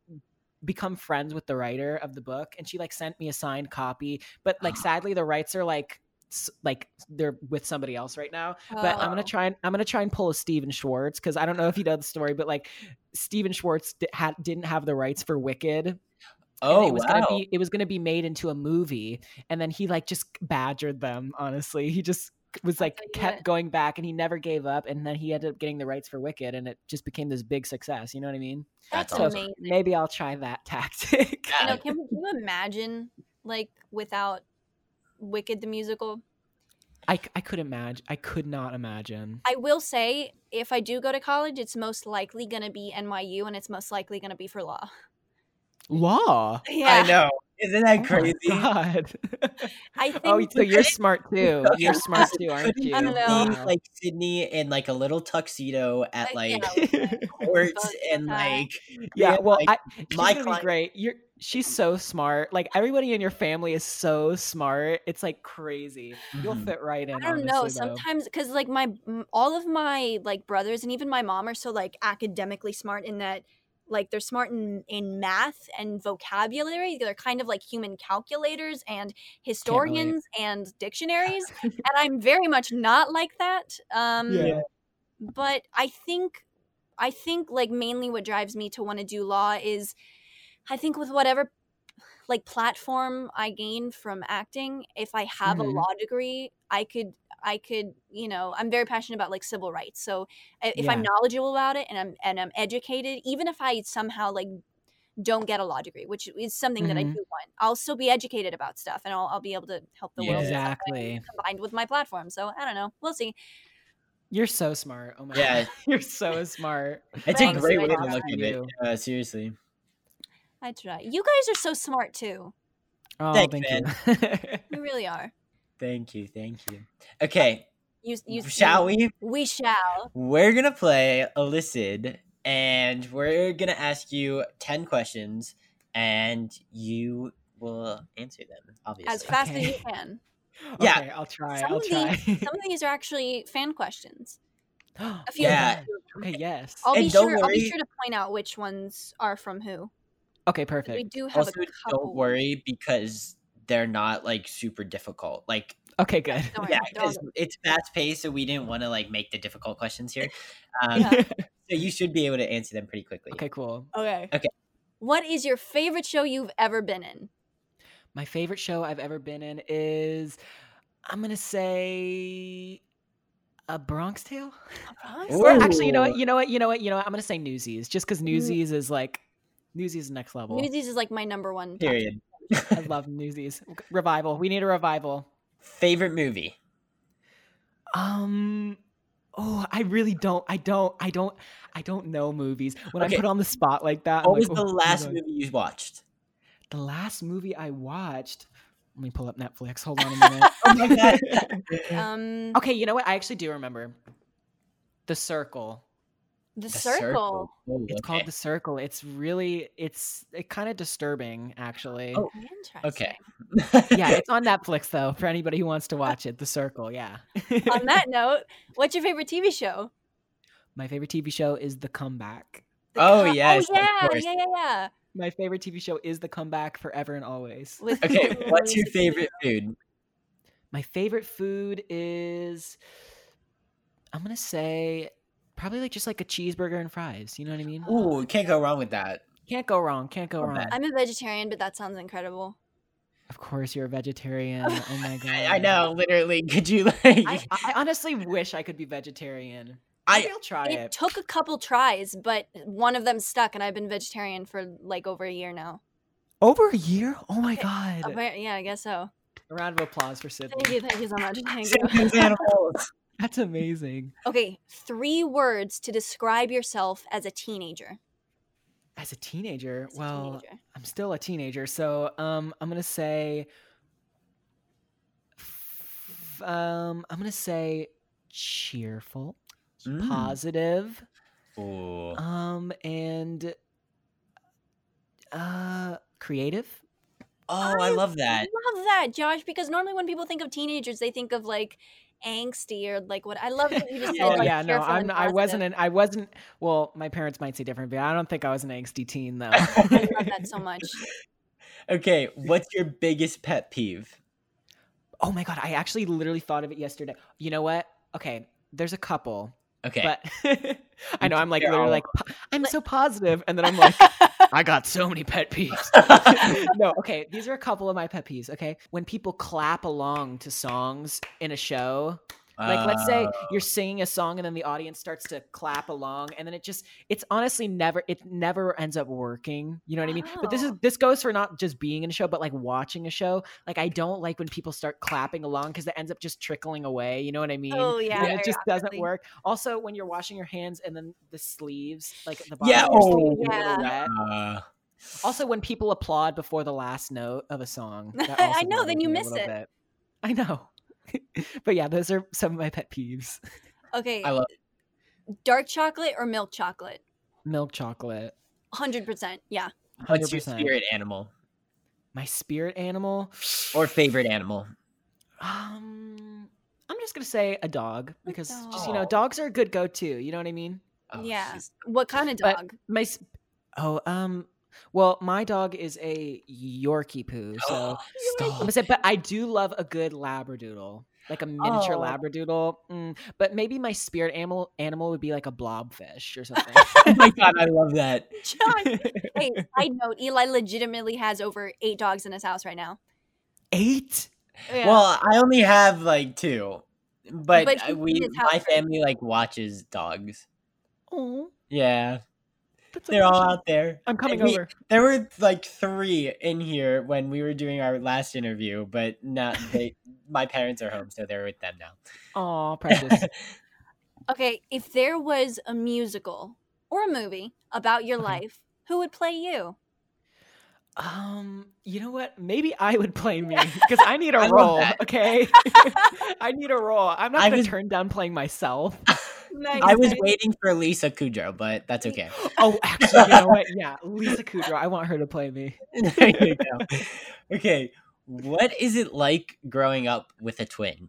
become friends with the writer of the book and she like sent me a signed copy but like ah. sadly the rights are like like they're with somebody else right now but i'm gonna Oh. try and i'm gonna try and pull a stephen schwartz because i don't know if you know the story but like stephen schwartz di- had, didn't have the rights for wicked and Oh it was wow. gonna be it was gonna be made into a movie and then he like just badgered them honestly he just was like kept what. going back and he never gave up and then he ended up getting the rights for wicked and it just became this big success you know what i mean That's That's so amazing. maybe i'll try that tactic You know. Can, can you imagine like without Wicked the musical? I, I could imagine i could not imagine I will say, if I do go to college, it's most likely going to be NYU, and it's most likely going to be for law. law Yeah, I know. Isn't that Oh crazy? God. I think. oh so you're smart too you're smart too aren't you I don't know. see, like Sydney in like a little tuxedo at like yeah, courts and like yeah man, well like, I, my gonna be client- great you're she's so smart like everybody in your family is so smart it's like crazy you'll Mhm. fit right in I don't know. honestly, though. Sometimes, because like my all of my like brothers and even my mom are so like academically smart in that like they're smart in in math and vocabulary. They're kind of like human calculators and historians and dictionaries, and I'm very much not like that. Um, yeah but I think I think like mainly what drives me to want to do law is I think with whatever like platform I gain from acting, if I have Mhm. a law degree, I could I could, you know, I'm very passionate about like civil rights. So i- if I'm knowledgeable about it and I'm and I'm educated, even if I somehow like don't get a law degree, which is something that I Mhm. do want, I'll still be educated about stuff and I'll, I'll be able to help the world in some way exactly combined with my platform. So I don't know. We'll see. you're so smart oh my Yeah. god you're so smart It's a great way to look at it. You. Uh, seriously. I try. You guys are so smart too. oh Thanks, thank you You really are. Thank you. Thank you. Okay. You, you Shall you- we? We shall. We're gonna play a listen, and we're gonna ask you ten questions, and you will answer them. Obviously, As fast as you can. Yeah. okay i'll try Some i'll of, try these, some of these are actually fan questions. A few Yeah. of them. okay yes I'll be And don't sure. I'll be sure to point out which ones are from who. Okay perfect. We do have Also, a couple. don't worry because they're not like super difficult. Like, okay good Don't yeah, because it's fast paced, so we didn't want to like make the difficult questions here. Um, Yeah. So you should be able to answer them pretty quickly. okay cool Okay. Okay. What is your favorite show you've ever been in? My favorite show I've ever been in is I'm gonna say a Bronx Tale. Or actually, you know what? You know what? You know what? You know what? I'm gonna say Newsies, just Mm. because Newsies is like Newsies is next level. Newsies is like my number one. Period. I love Newsies. Revival. We need a revival. Favorite movie? Um. Oh, I really don't. I don't. I don't. I don't know movies. When Okay. I put on the spot like that, I'm What was like, the "Oh, last movie you watched? The last movie I watched. Let me pull up Netflix. Hold on a minute. Oh my god. Um, okay, you know what? I actually do remember. The Circle. The, Circle. Oh, It's okay. called The Circle. It's really it's it kind of disturbing actually. Oh, Interesting. Okay. yeah, it's on Netflix though for anybody who wants to watch it. The Circle, yeah. on that note, what's your favorite TV show? My favorite TV show is The Comeback. The Oh, Co- oh, yes, Oh yeah, course. yeah, yeah, yeah. My favorite TV show is The Comeback forever and always. With Okay, what's your favorite food? My favorite food is I'm going to say probably like just like a cheeseburger and fries, you know what I mean? Ooh, can't go wrong with that. Can't go wrong, can't go Not wrong. I'm a vegetarian, but that sounds incredible. Of course you're a vegetarian. Oh my god. I, I know, literally. Could you like? I, I honestly wish I could be vegetarian. I- Maybe I'll try It it. took a couple tries, but one of them stuck, and I've been vegetarian for like over a year now. Over a year? Oh my god! Appar- Yeah, I guess so. A round of applause for Sydney. Thank you, thank you so much. Thank Sydney's you. animals. That's amazing. Okay, three words to describe yourself as a teenager. As a teenager, well, teenager. I'm still a teenager, so um, I'm gonna say, f- um, I'm gonna say cheerful, Mm. positive, Ooh. um, and uh, creative. Oh, I love that. I love that, Josh, because normally when people think of teenagers, they think of like angsty or like what I love that you just said. Oh like, yeah, no, I'm. and I wasn't. An, I wasn't. Well, my parents might say different, but I don't think I was an angsty teen though. I love that so much. Okay, what's your biggest pet peeve? oh my god, I actually literally thought of it yesterday. You know what? Okay, there's a couple. Okay. But I know I'm like literally like I'm so positive, and then I'm like I got so many pet peeves. no, okay, these are a couple of my pet peeves. Okay, when people clap along to songs in a show. Like let's say Oh. you're singing a song and then the audience starts to clap along and then it just it's honestly never it never ends up working. You know what I mean? But this is this goes for not just being in a show but like watching a show. Like I don't like when people start clapping along cuz it ends up just trickling away. You know what I mean? Oh, yeah, And it just doesn't work. Also when you're washing your hands and then the sleeves like the bottom Yeah. of your Oh, sleeve is a little yeah. Uh, Also when people applaud before the last note of a song. that I know, then you miss it. bit. I know. but yeah, those are some of my pet peeves. Okay, I love. dark chocolate or milk chocolate? Milk chocolate. Hundred percent. Yeah. What's your spirit animal My spirit animal. or favorite animal? Um, I'm just gonna say a dog because just you know dogs are a good go-to. You know what I mean? Oh, yeah. she's- What kind of But dog? my oh um well my dog is a Yorkie poo, so I'm gonna say. But I do love a good Labradoodle, like a miniature Oh. Labradoodle. Mm, but maybe my spirit animal animal would be like a blobfish or something. oh my god, I love that. Josh. hey, side note: Eli legitimately has over eight dogs in his house right now. Eight. Yeah. Well, I only have like two, but, But he's in we, my family like watches dogs. Oh, Yeah, that's they're all out there. I'm coming we- over. There were like three in here when we were doing our last interview, but not they. my parents are home, so they're with them now. Oh, precious. okay, if there was a musical or a movie about your life, who would play you? Um, you know what? Maybe I would play me because I need a I role. Okay, I need a role. I'm not I gonna was- turn down playing myself. I was waiting for Lisa Kudrow, but that's okay. Oh, actually, you know what? Yeah, Lisa Kudrow. I want her to play me. there you go. Okay, what is it like growing up with a twin?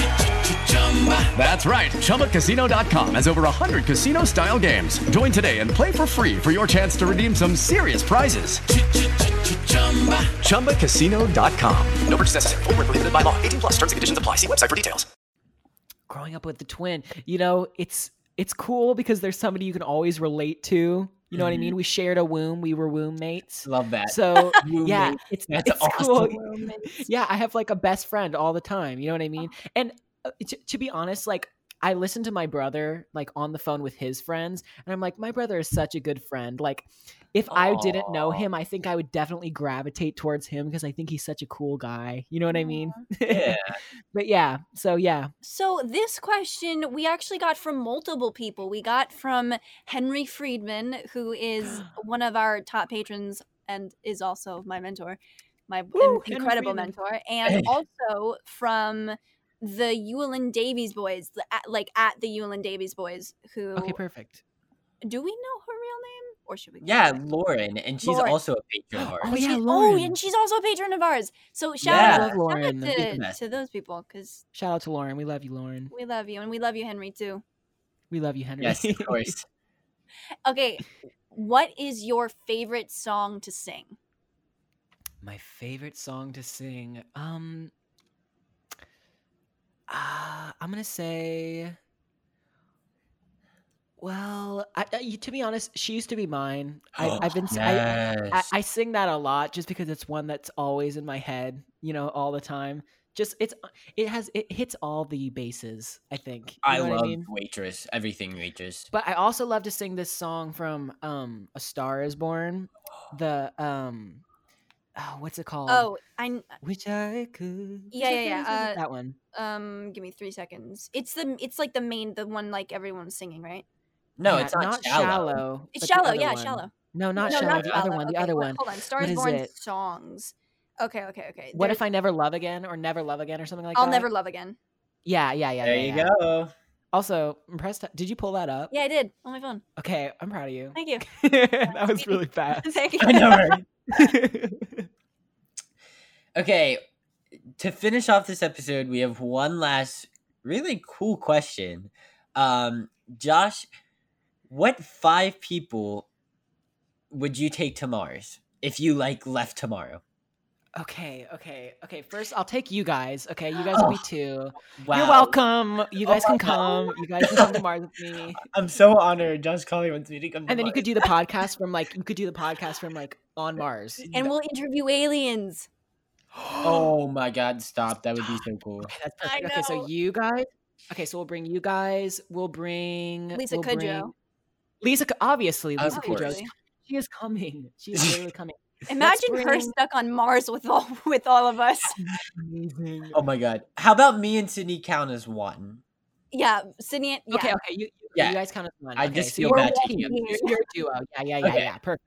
That's right. ChumbaCasino.com has over 100 casino style games. Join today and play for free for your chance to redeem some serious prizes. ChumbaCasino.com. No purchase necessary. Void were prohibited by law. 18 plus. Terms and conditions apply. See website for details. Growing up with the twin, you know, it's it's cool because there's somebody you can always relate to. You know what I mm-hmm. mean? We shared a womb. We were womb mates. Love that. So yeah, it's That's it's awesome. cool. Yeah, I have like a best friend all the time. You know what I mean? And Uh, to, to be honest, like I listen to my brother like on the phone with his friends, and I'm like, my brother is such a good friend. Like, if I didn't know him, I think I would definitely gravitate towards him because I think he's such a cool guy. You know what I mean? Yeah. but yeah, so yeah, So this question we actually got from multiple people. We got from Henry Friedman, who is one of our top patrons and is also my mentor, my Woo, in- incredible mentor, and also from the Ewan Davies boys, at, like at the Ewan Davies boys. Who okay, perfect. do we know her real name, or should we? give Yeah. Lauren, and she's Lauren. also a patron of ours. Oh, yeah, She- Lauren. and she's also a patron of ours. So shout Yeah. out, Love Lauren. out to, to those people because Shout out to Lauren. We love you, Lauren. we love you and we love you, Henry too. We love you, Henry. Yes, of course. Okay, what is your favorite song to sing? My favorite song to sing. Um uh, I'm gonna say well, I, I, to be honest, she used to be mine. I, I've been, s- I, I, Yes. Sing that a lot just because it's one that's always in my head, you know, all the time. Just it's, it has, it hits all the bases. I think. You I love mean? waitress, everything waitress. But I also love to sing this song from um A Star Is Born. The um oh, what's it called? Oh, I kn- Which I could yeah, yeah, yeah. Uh, that one. Um, give me three seconds. It's the it's like the main the one like everyone's singing, right? No, Yeah, it's not, shallow. It's shallow, yeah, one. shallow. No, not No, shallow. the other one. The Okay, other wait, one. Hold on, Stars What is Born songs. Okay, okay, okay. What if I never love again or never love again or something like that? I'll never love again. Yeah, yeah, yeah. There yeah, you yeah. go. Also, impressed. Did you pull that up? Yeah, I did on my phone. Okay, I'm proud of you. Thank you. that was really fast. Thank you. I know, right? okay, to finish off this episode, we have one last really cool question. Um, Josh, what five people would you take to Mars if you like left tomorrow? Okay, okay, okay. First, I'll take you guys. Okay, you guys will be two. Wow. You're welcome. You Oh guys my can God. come. You guys can come to Mars with me. I'm so honored. Josh Colley wants me to come. And then you could do the podcast from like you could do the podcast from like on Mars. And we'll interview aliens. Oh my God! Stop. That would be so cool. That's I perfect. Okay, so you guys. Okay, so we'll bring you guys. We'll bring Lisa we'll Kudrow. bring- Lisa, Cu- obviously, Lisa Kudrow. course. She is coming. She is literally coming. Let's Imagine her bring- stuck on Mars with all with all of us. Oh my God! How about me and Sydney count as one? Yeah, Sydney. Yeah. Okay, okay, you, you- Yeah. you guys count as one. I okay, just so feel you're bad a taking You're, you're a duo. Yeah, yeah, yeah, Okay. yeah. Perfect.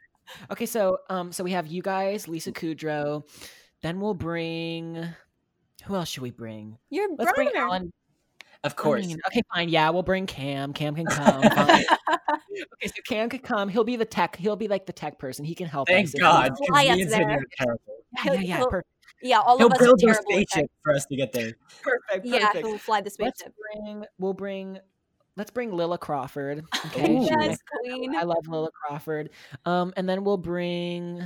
Okay, so um, so we have you guys, Lisa Kudrow. Then we'll bring. Who else should we bring? Your Let's brother. bring Alan. Of I course. mean, okay, fine. Yeah, we'll bring Cam. Cam can come. okay, so Cam can come. He'll be the tech. He'll be like the tech person. He can help Thank us. God. Fly us there. Yeah, yeah, yeah. He'll- Yeah, all He'll of us build are a terrible at spaceship for us to get there. perfect. Yeah, perfect. he'll fly the Let's spaceship. bring. We'll bring. Let's bring Lilla Crawford. Okay. Ooh. Yes, queen. I love Lilla Crawford. Um, and then we'll bring.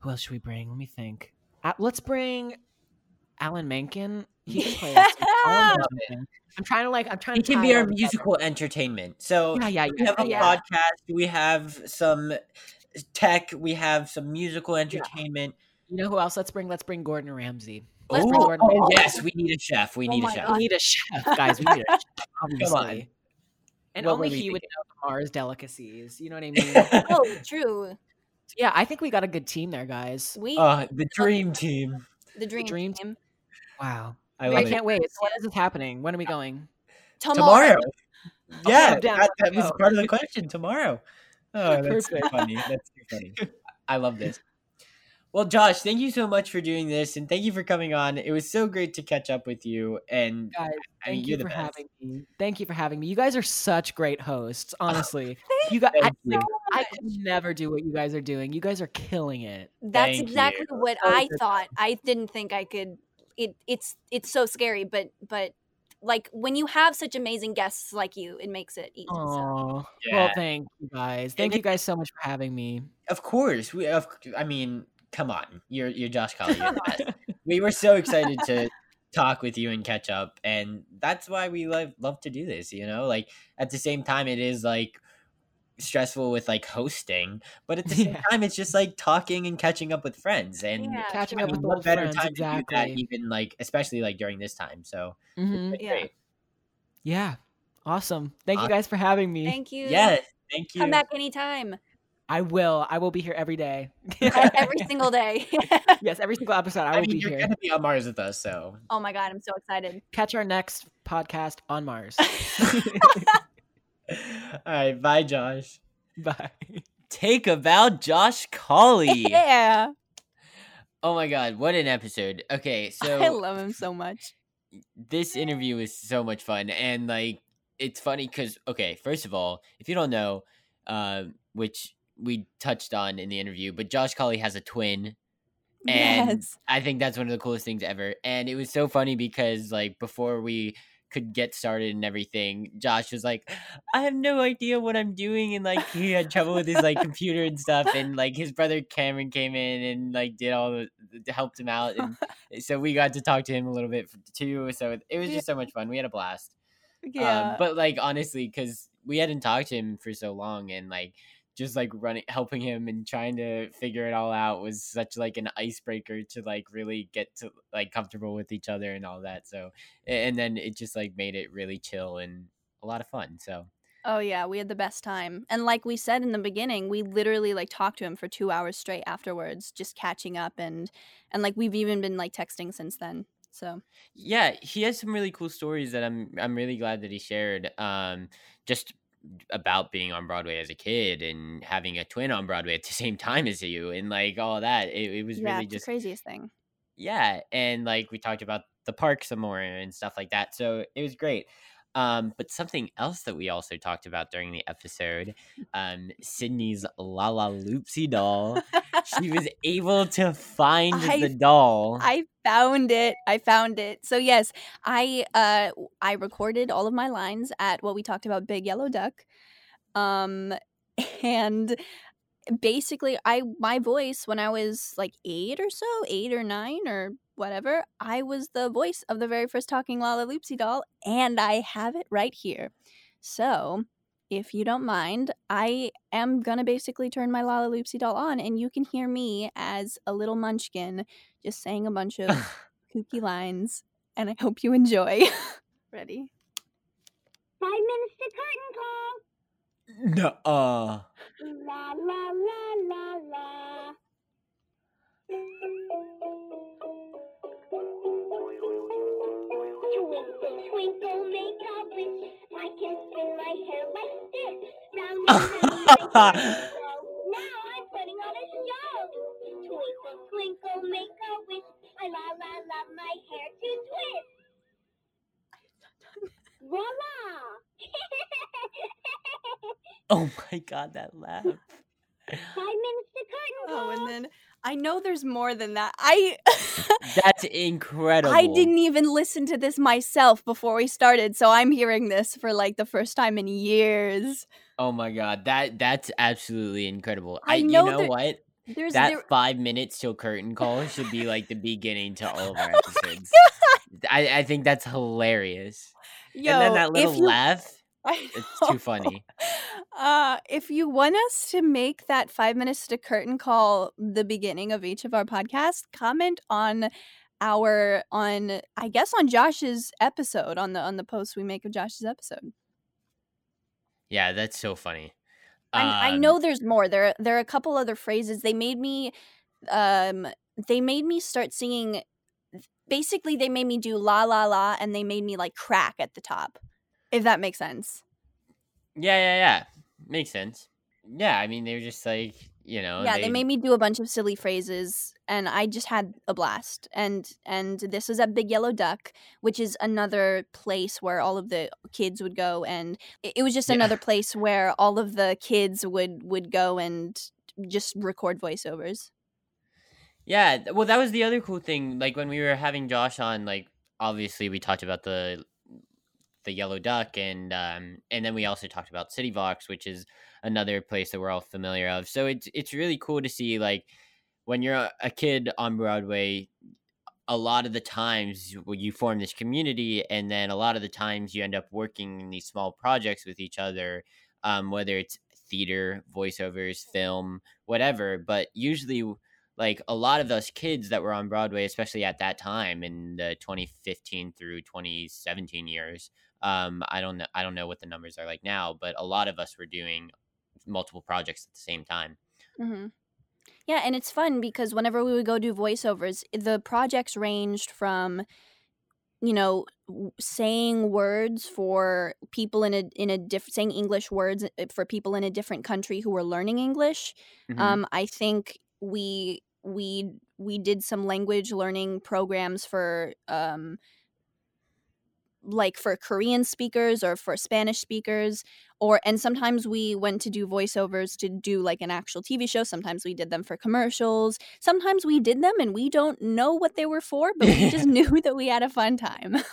Who else should we bring? Let me think. Uh, let's bring Alan Menken. He can play. us. Alan Menken. I'm trying to like. I'm trying He to. can be our all together. musical entertainment. So Yeah, yeah, we yeah, have a yeah. podcast. We have some tech. We have some musical entertainment. You know who else? Let's bring. Let's bring Gordon Ramsay. Oh, Let's bring Gordon oh, yes, we need a chef. We Oh need a chef. God. We need a chef, guys. We need a chef. Obviously. And What only were we he would know the Mars delicacies. You know what I mean? Oh, true. yeah, I think we got a good team there, guys. We Uh, the dream team. the dream, dream team. Wow. I I, love can't it. wait. So when is this happening? When are we going? Tomorrow. Yeah, I'm down. that, that was Oh. part of the question. Tomorrow. Oh, that's too Perfect. funny. That's too funny. I love this. Well, Josh, thank you so much for doing this, and thank you for coming on. It was so great to catch up with you. And Guys, I mean, thank you're you the for best. having me. Thank you for having me. You guys are such great hosts, honestly. you guys, I, Thank you. I could never do what you guys are doing. You guys are killing it. That's Thank exactly you. what oh, I thought. I didn't think I could. It it's it's so scary, but but like when you have such amazing guests like you, it makes it easy. So. Oh, well, thank you guys. Thank you guys so much for having me. Of course, we. Of, I mean, come on, you're you're Josh Colley. You're we were so excited to talk with you and catch up, and that's why we love love to do this. You know, like at the same time, it is like stressful with like hosting, but at the same Yeah. time, it's just like talking and catching up with friends. And Yeah, Catching I up with what old better friends, time to do that? Even like, especially like during this time. So it's Mhm. Yeah. great. Yeah. Awesome. Thank you guys for having me. Thank you. Yes, thank you. Come back anytime. I will. I will be here every day. Every single day. yes, every single episode I I will mean, be you're here. gonna be on Mars with us, so oh my god, I'm so excited. Catch our next podcast on Mars. all right. Bye, Josh. Bye. Take about Josh Colley. Yeah. Oh my God, what an episode! Okay, so I love him so much. this interview is so much fun and like it's funny because okay first of all if you don't know um which we touched on in the interview but josh colley has a twin and Yes. i think that's one of the coolest things ever and it was so funny because like before we could get started and everything josh was like i have no idea what i'm doing and like he had trouble with his like computer and stuff and like his brother cameron came in and like did all the helped him out and so we got to talk to him a little bit too so it was just so much fun we had a blast Yeah. um, but like honestly because we hadn't talked to him for so long and like just like running helping him and trying to figure it all out was such like an icebreaker to like really get to like comfortable with each other and all that so and then it just like made it really chill and a lot of fun so Oh yeah, we had the best time. And like we said in the beginning, we literally like talked to him for 2 hours straight afterwards, just catching up and and like we've even been like texting since then. So, yeah he has some really cool stories that i'm i'm really glad that he shared um just about being on broadway as a kid and having a twin on broadway at the same time as you and like all that it, it was yeah, really just the craziest thing. yeah and like we talked about the park some more and stuff like that so it was great um but something else that we also talked about during the episode um sydney's Lalaloopsy doll she was able to find I- the doll I found it. I found it. So yes, I uh I recorded all of my lines at what we talked about Big Yellow Duck. Um and basically I my voice when I was like 8 or so, 8 or 9 or whatever, I was the voice of the very first talking Lalaloopsy doll and I have it right here. So, if you don't mind, I am gonna basically turn my Lalaloopsy doll on, and you can hear me as a little munchkin just saying a bunch of kooky lines, and I hope you enjoy. Ready? Five minutes to curtain call. no uh La la la la la. Twinkle, twinkle, make a wish. I can spin my hair like this. Round and round, make it. Now I'm putting on a show. Twinkle, twinkle, make a wish. I la la love my hair to twist. Voila! oh my god that laugh Five minutes to curtain call. Oh, and then I know there's more than that. I that's incredible I didn't even listen to this myself before we started, so I'm hearing this for like the first time in years. oh my god that that's absolutely incredible I i, you know know there- what There's that there- five minutes till curtain call should be like the beginning to all of our oh episodes. I, I think that's hilarious. and then Yo, that if little you- laugh, it's too funny. Uh, if you want us to make that five minutes to curtain call the beginning of each of our podcasts, comment on our on I guess on Josh's episode on the on the post we make of Josh's episode. Yeah, that's so funny. I, I Um, know there's more. There there are a couple other phrases. They made me um they made me start singing basically they made me do la la la and they made me like crack at the top. If that makes sense. Yeah, yeah, yeah. Makes sense. Yeah, I mean they were just like you know. yeah, they, made me do a bunch of silly phrases and I just had a blast. And and this was at Big Yellow Duck, which is another place where all of the kids would go and it, it was just Yeah. another place where all of the kids would would go and just record voiceovers. Yeah, well, that was the other cool thing. Like when we were having Josh on, like obviously we talked about the the yellow duck, and um, and then we also talked about City Vox, which is another place that we're all familiar of. So it's it's really cool to see like when you're a, kid on Broadway. A lot of the times you form this community, and then a lot of the times you end up working in these small projects with each other, um, whether it's theater, voiceovers, film, whatever. But usually like a lot of those kids that were on Broadway, especially at that time in the 2015 through 2017 years. Um, I don't know. I don't know what the numbers are like now, but a lot of us were doing multiple projects at the same time. hmm Yeah, and it's fun because whenever we would go do voiceovers, the projects ranged from, you know, saying words for people in a in a different saying English words uh, for people in a different country who were learning English. Mhm. Um, I think we we we did some language learning programs for um like for Korean speakers or for Spanish speakers or and sometimes we went to do voiceovers to do like an actual TV show. Sometimes we did them for commercials. Sometimes we did them and we don't know what they were for but we just knew that we had a fun time.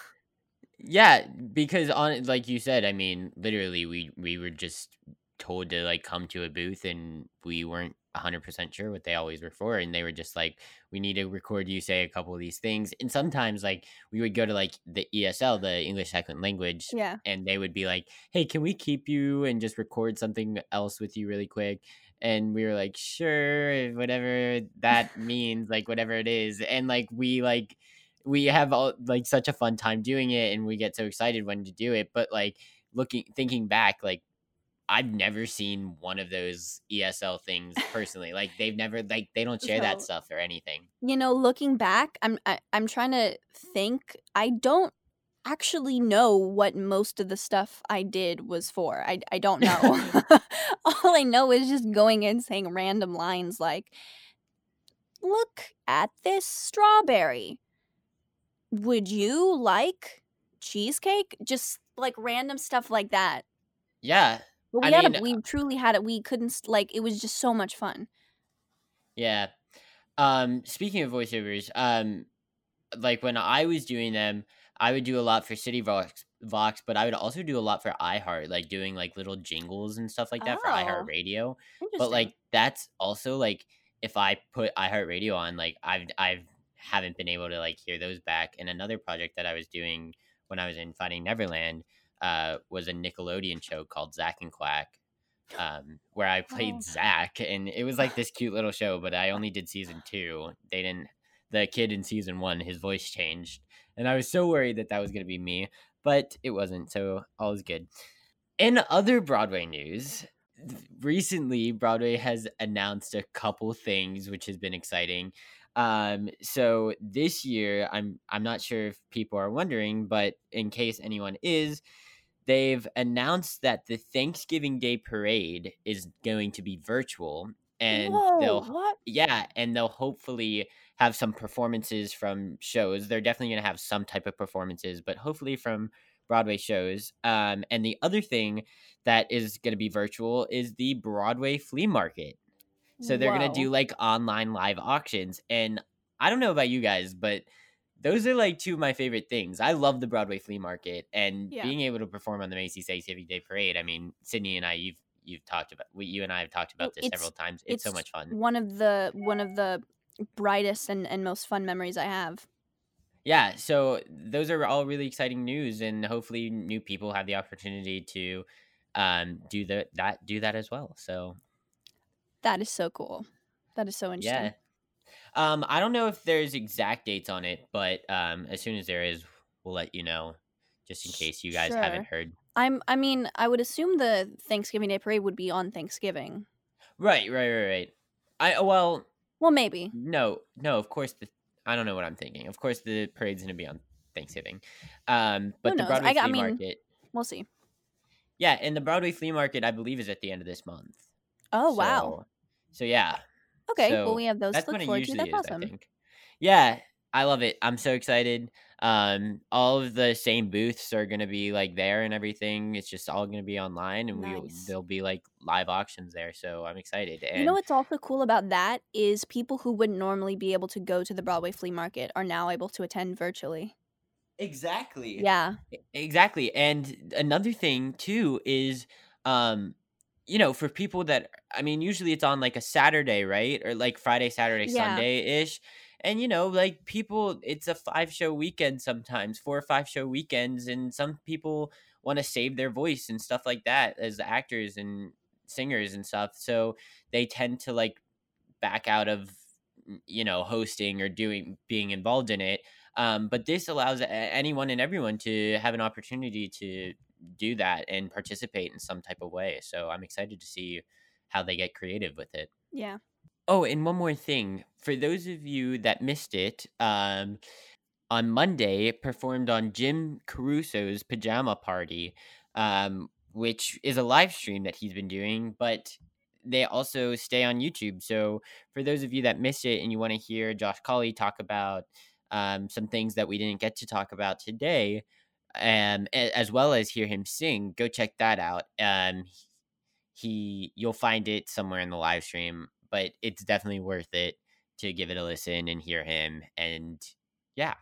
Yeah, because on like you said, I mean, literally we we were just told to like come to a booth and we weren't 100% sure what they always were for and they were just like we need to record you say a couple of these things and sometimes like we would go to like the ESL the English second language Yeah. and they would be like hey can we keep you and just record something else with you really quick and we were like sure whatever that means like whatever it is and like we like we have all like such a fun time doing it and we get so excited when to do it but like looking thinking back like i've never seen one of those esl things personally like they've never like they don't share that stuff or anything. you know looking back I'm I, I'm trying to think I don't actually know what most of the stuff I did was for I I don't know. All I know is just going in saying random lines like look at this strawberry. Would you like cheesecake? Just like random stuff like that. Yeah but we I had mean, a, we truly had it we couldn't like it was just so much fun Yeah. Um speaking of voiceovers, um like when I was doing them, I would do a lot for City Vox Vox, but I would also do a lot for iHeart, like doing like little jingles and stuff like that for Oh, iHeart Radio. But like that's also like if I put iHeart Radio on, like I've I've haven't been able to like hear those back. And another project that I was doing when I was in Finding Neverland uh was a Nickelodeon show called Zack and Quack um, where I played Oh. Zack, and it was like this cute little show. But I only did season two. They didn't. The kid in season one, his voice changed, and I was so worried that that was gonna be me, but it wasn't. So all is good. In other Broadway news, recently Broadway has announced a couple things, which has been exciting. Um, so this year, I'm I'm not sure if people are wondering, but in case anyone is, they've announced that the Thanksgiving Day parade is going to be virtual and they'll what? yeah, and they'll hopefully have some performances from shows. They're definitely going to have some type of performances, but hopefully from Broadway shows. Um, and the other thing that is going to be virtual is the Broadway flea market. So they're going to do like online live auctions. And I don't know about you guys, but those are like two of my favorite things. I love the Broadway flea market and Yeah. being able to perform on the Macy's Thanksgiving Day Parade. I mean, Sydney and I, you've you've talked about, we, you and I have talked about this several times. It's, so much fun. One of the one of the brightest and, and most fun memories I have. Yeah, so those are all really exciting news, and hopefully, new people have the opportunity to um, do the, that do that as well. So That is so cool. That is so interesting. yeah, um, I don't know if there's exact dates on it, but um, as soon as there is, we'll let you know, just in case you guys haven't heard. I'm I mean, I would assume the Thanksgiving Day parade would be on Thanksgiving. Right, right, right, right. I well, Well, maybe. no, no. Of course, the I don't know what I'm thinking. Of course, the parade's gonna be on Thanksgiving, um, but the? Broadway I, flea I mean, market, we'll see. yeah, and the Broadway flea market, I believe, is at the end of this month. Oh, wow. So, so yeah. Okay, well, we have those to that's look it forward to. That's is, awesome. I think. Yeah, I love it. I'm so excited. Um, all of the same booths are gonna be like there and everything. It's just all gonna be online, and we Nice. there'll be like live auctions there. So I'm excited. And You know what's also cool about that is people who wouldn't normally be able to go to the Broadway flea market are now able to attend virtually. exactly. Yeah. Exactly. And another thing too is um you know, for people that I mean, usually it's on like a Saturday, right? Or like Friday, Saturday, Yeah. Sunday ish. And you know, like people it's a five show weekend sometimes, four or five show weekends, and some people want to save their voice and stuff like that as actors and singers and stuff. So they tend to like back out of you know, hosting or doing being involved in it. Um, but this allows anyone and everyone to have an opportunity to do that and participate in some type of way. So I'm excited to see how they get creative with it. Yeah. Oh, and one more thing. For those of you that missed it, um, on Monday it performed on Jim Caruso's Pajama Party, um, which is a live stream that he's been doing, but they also stay on YouTube. So for those of you that missed it and you want to hear Josh Colley talk about um, some things that we didn't get to talk about today, um, as well as hear him sing, go check that out. Um, he you'll find it somewhere in the live stream, but it's definitely worth it to give it a listen and hear him. And yeah,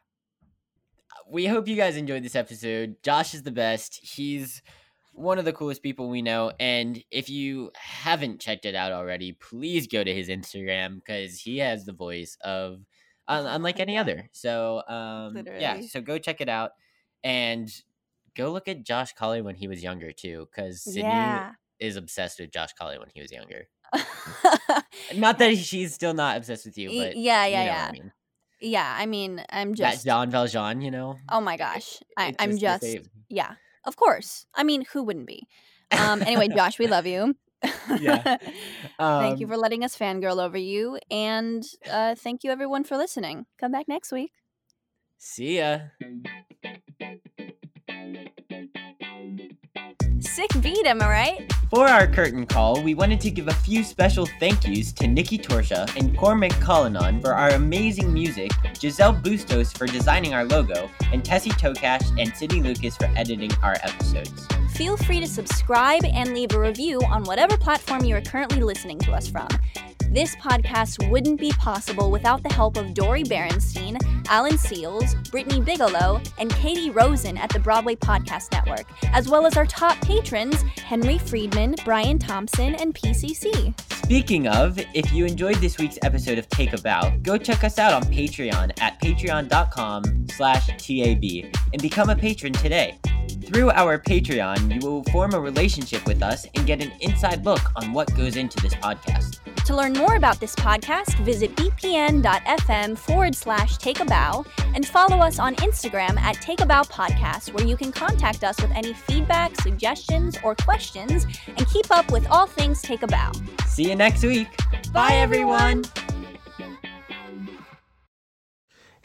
we hope you guys enjoyed this episode. Josh is the best. He's one of the coolest people we know. And if you haven't checked it out already, please go to his Instagram because he has the voice of un- unlike any other. So um, yeah, so go check it out and go look at Josh Colley when he was younger too, because Sydney Yeah. is obsessed with Josh Colley when he was younger. not that she's still not obsessed with you, but yeah, you yeah, know what yeah. I mean. Yeah, I mean, I'm just That. Jean Valjean, you know. Oh my gosh, I, I'm just just. Yeah, of course. I mean, who wouldn't be? Um. Anyway, Josh, we love you. Yeah. thank you Um, for letting us fangirl over you, and uh, thank you everyone for listening. Come back next week. See ya. Sick beat, am I right? For our curtain call, we wanted to give a few special thank yous to Nikki Torsha and Cormac Cullinan for our amazing music, Giselle Bustos for designing our logo, and Tessie Tokash and Sydney Lucas for editing our episodes. Feel free to subscribe and leave a review on whatever platform you are currently listening to us from. This podcast wouldn't be possible without the help of Dori Berinstein, Alan Seales, Brittany Bigelow, and Katie Rosen at the Broadway Podcast Network, as well as our top patrons Henry Friedman, Brian Thompson, and PCC. Speaking of, if you enjoyed this week's episode of Take a Bow, go check us out on Patreon at patreon.com slash TAB and become a patron today. Through our Patreon, you will form a relationship with us and get an inside look on what goes into this podcast. To learn more about this podcast, visit bpn.fm forward slash take a bow and follow us on Instagram at Take a Bow Podcast, where you can contact us with any feedback, suggestions, or questions and keep up with all things Take a Bow. See you next week. Bye, everyone.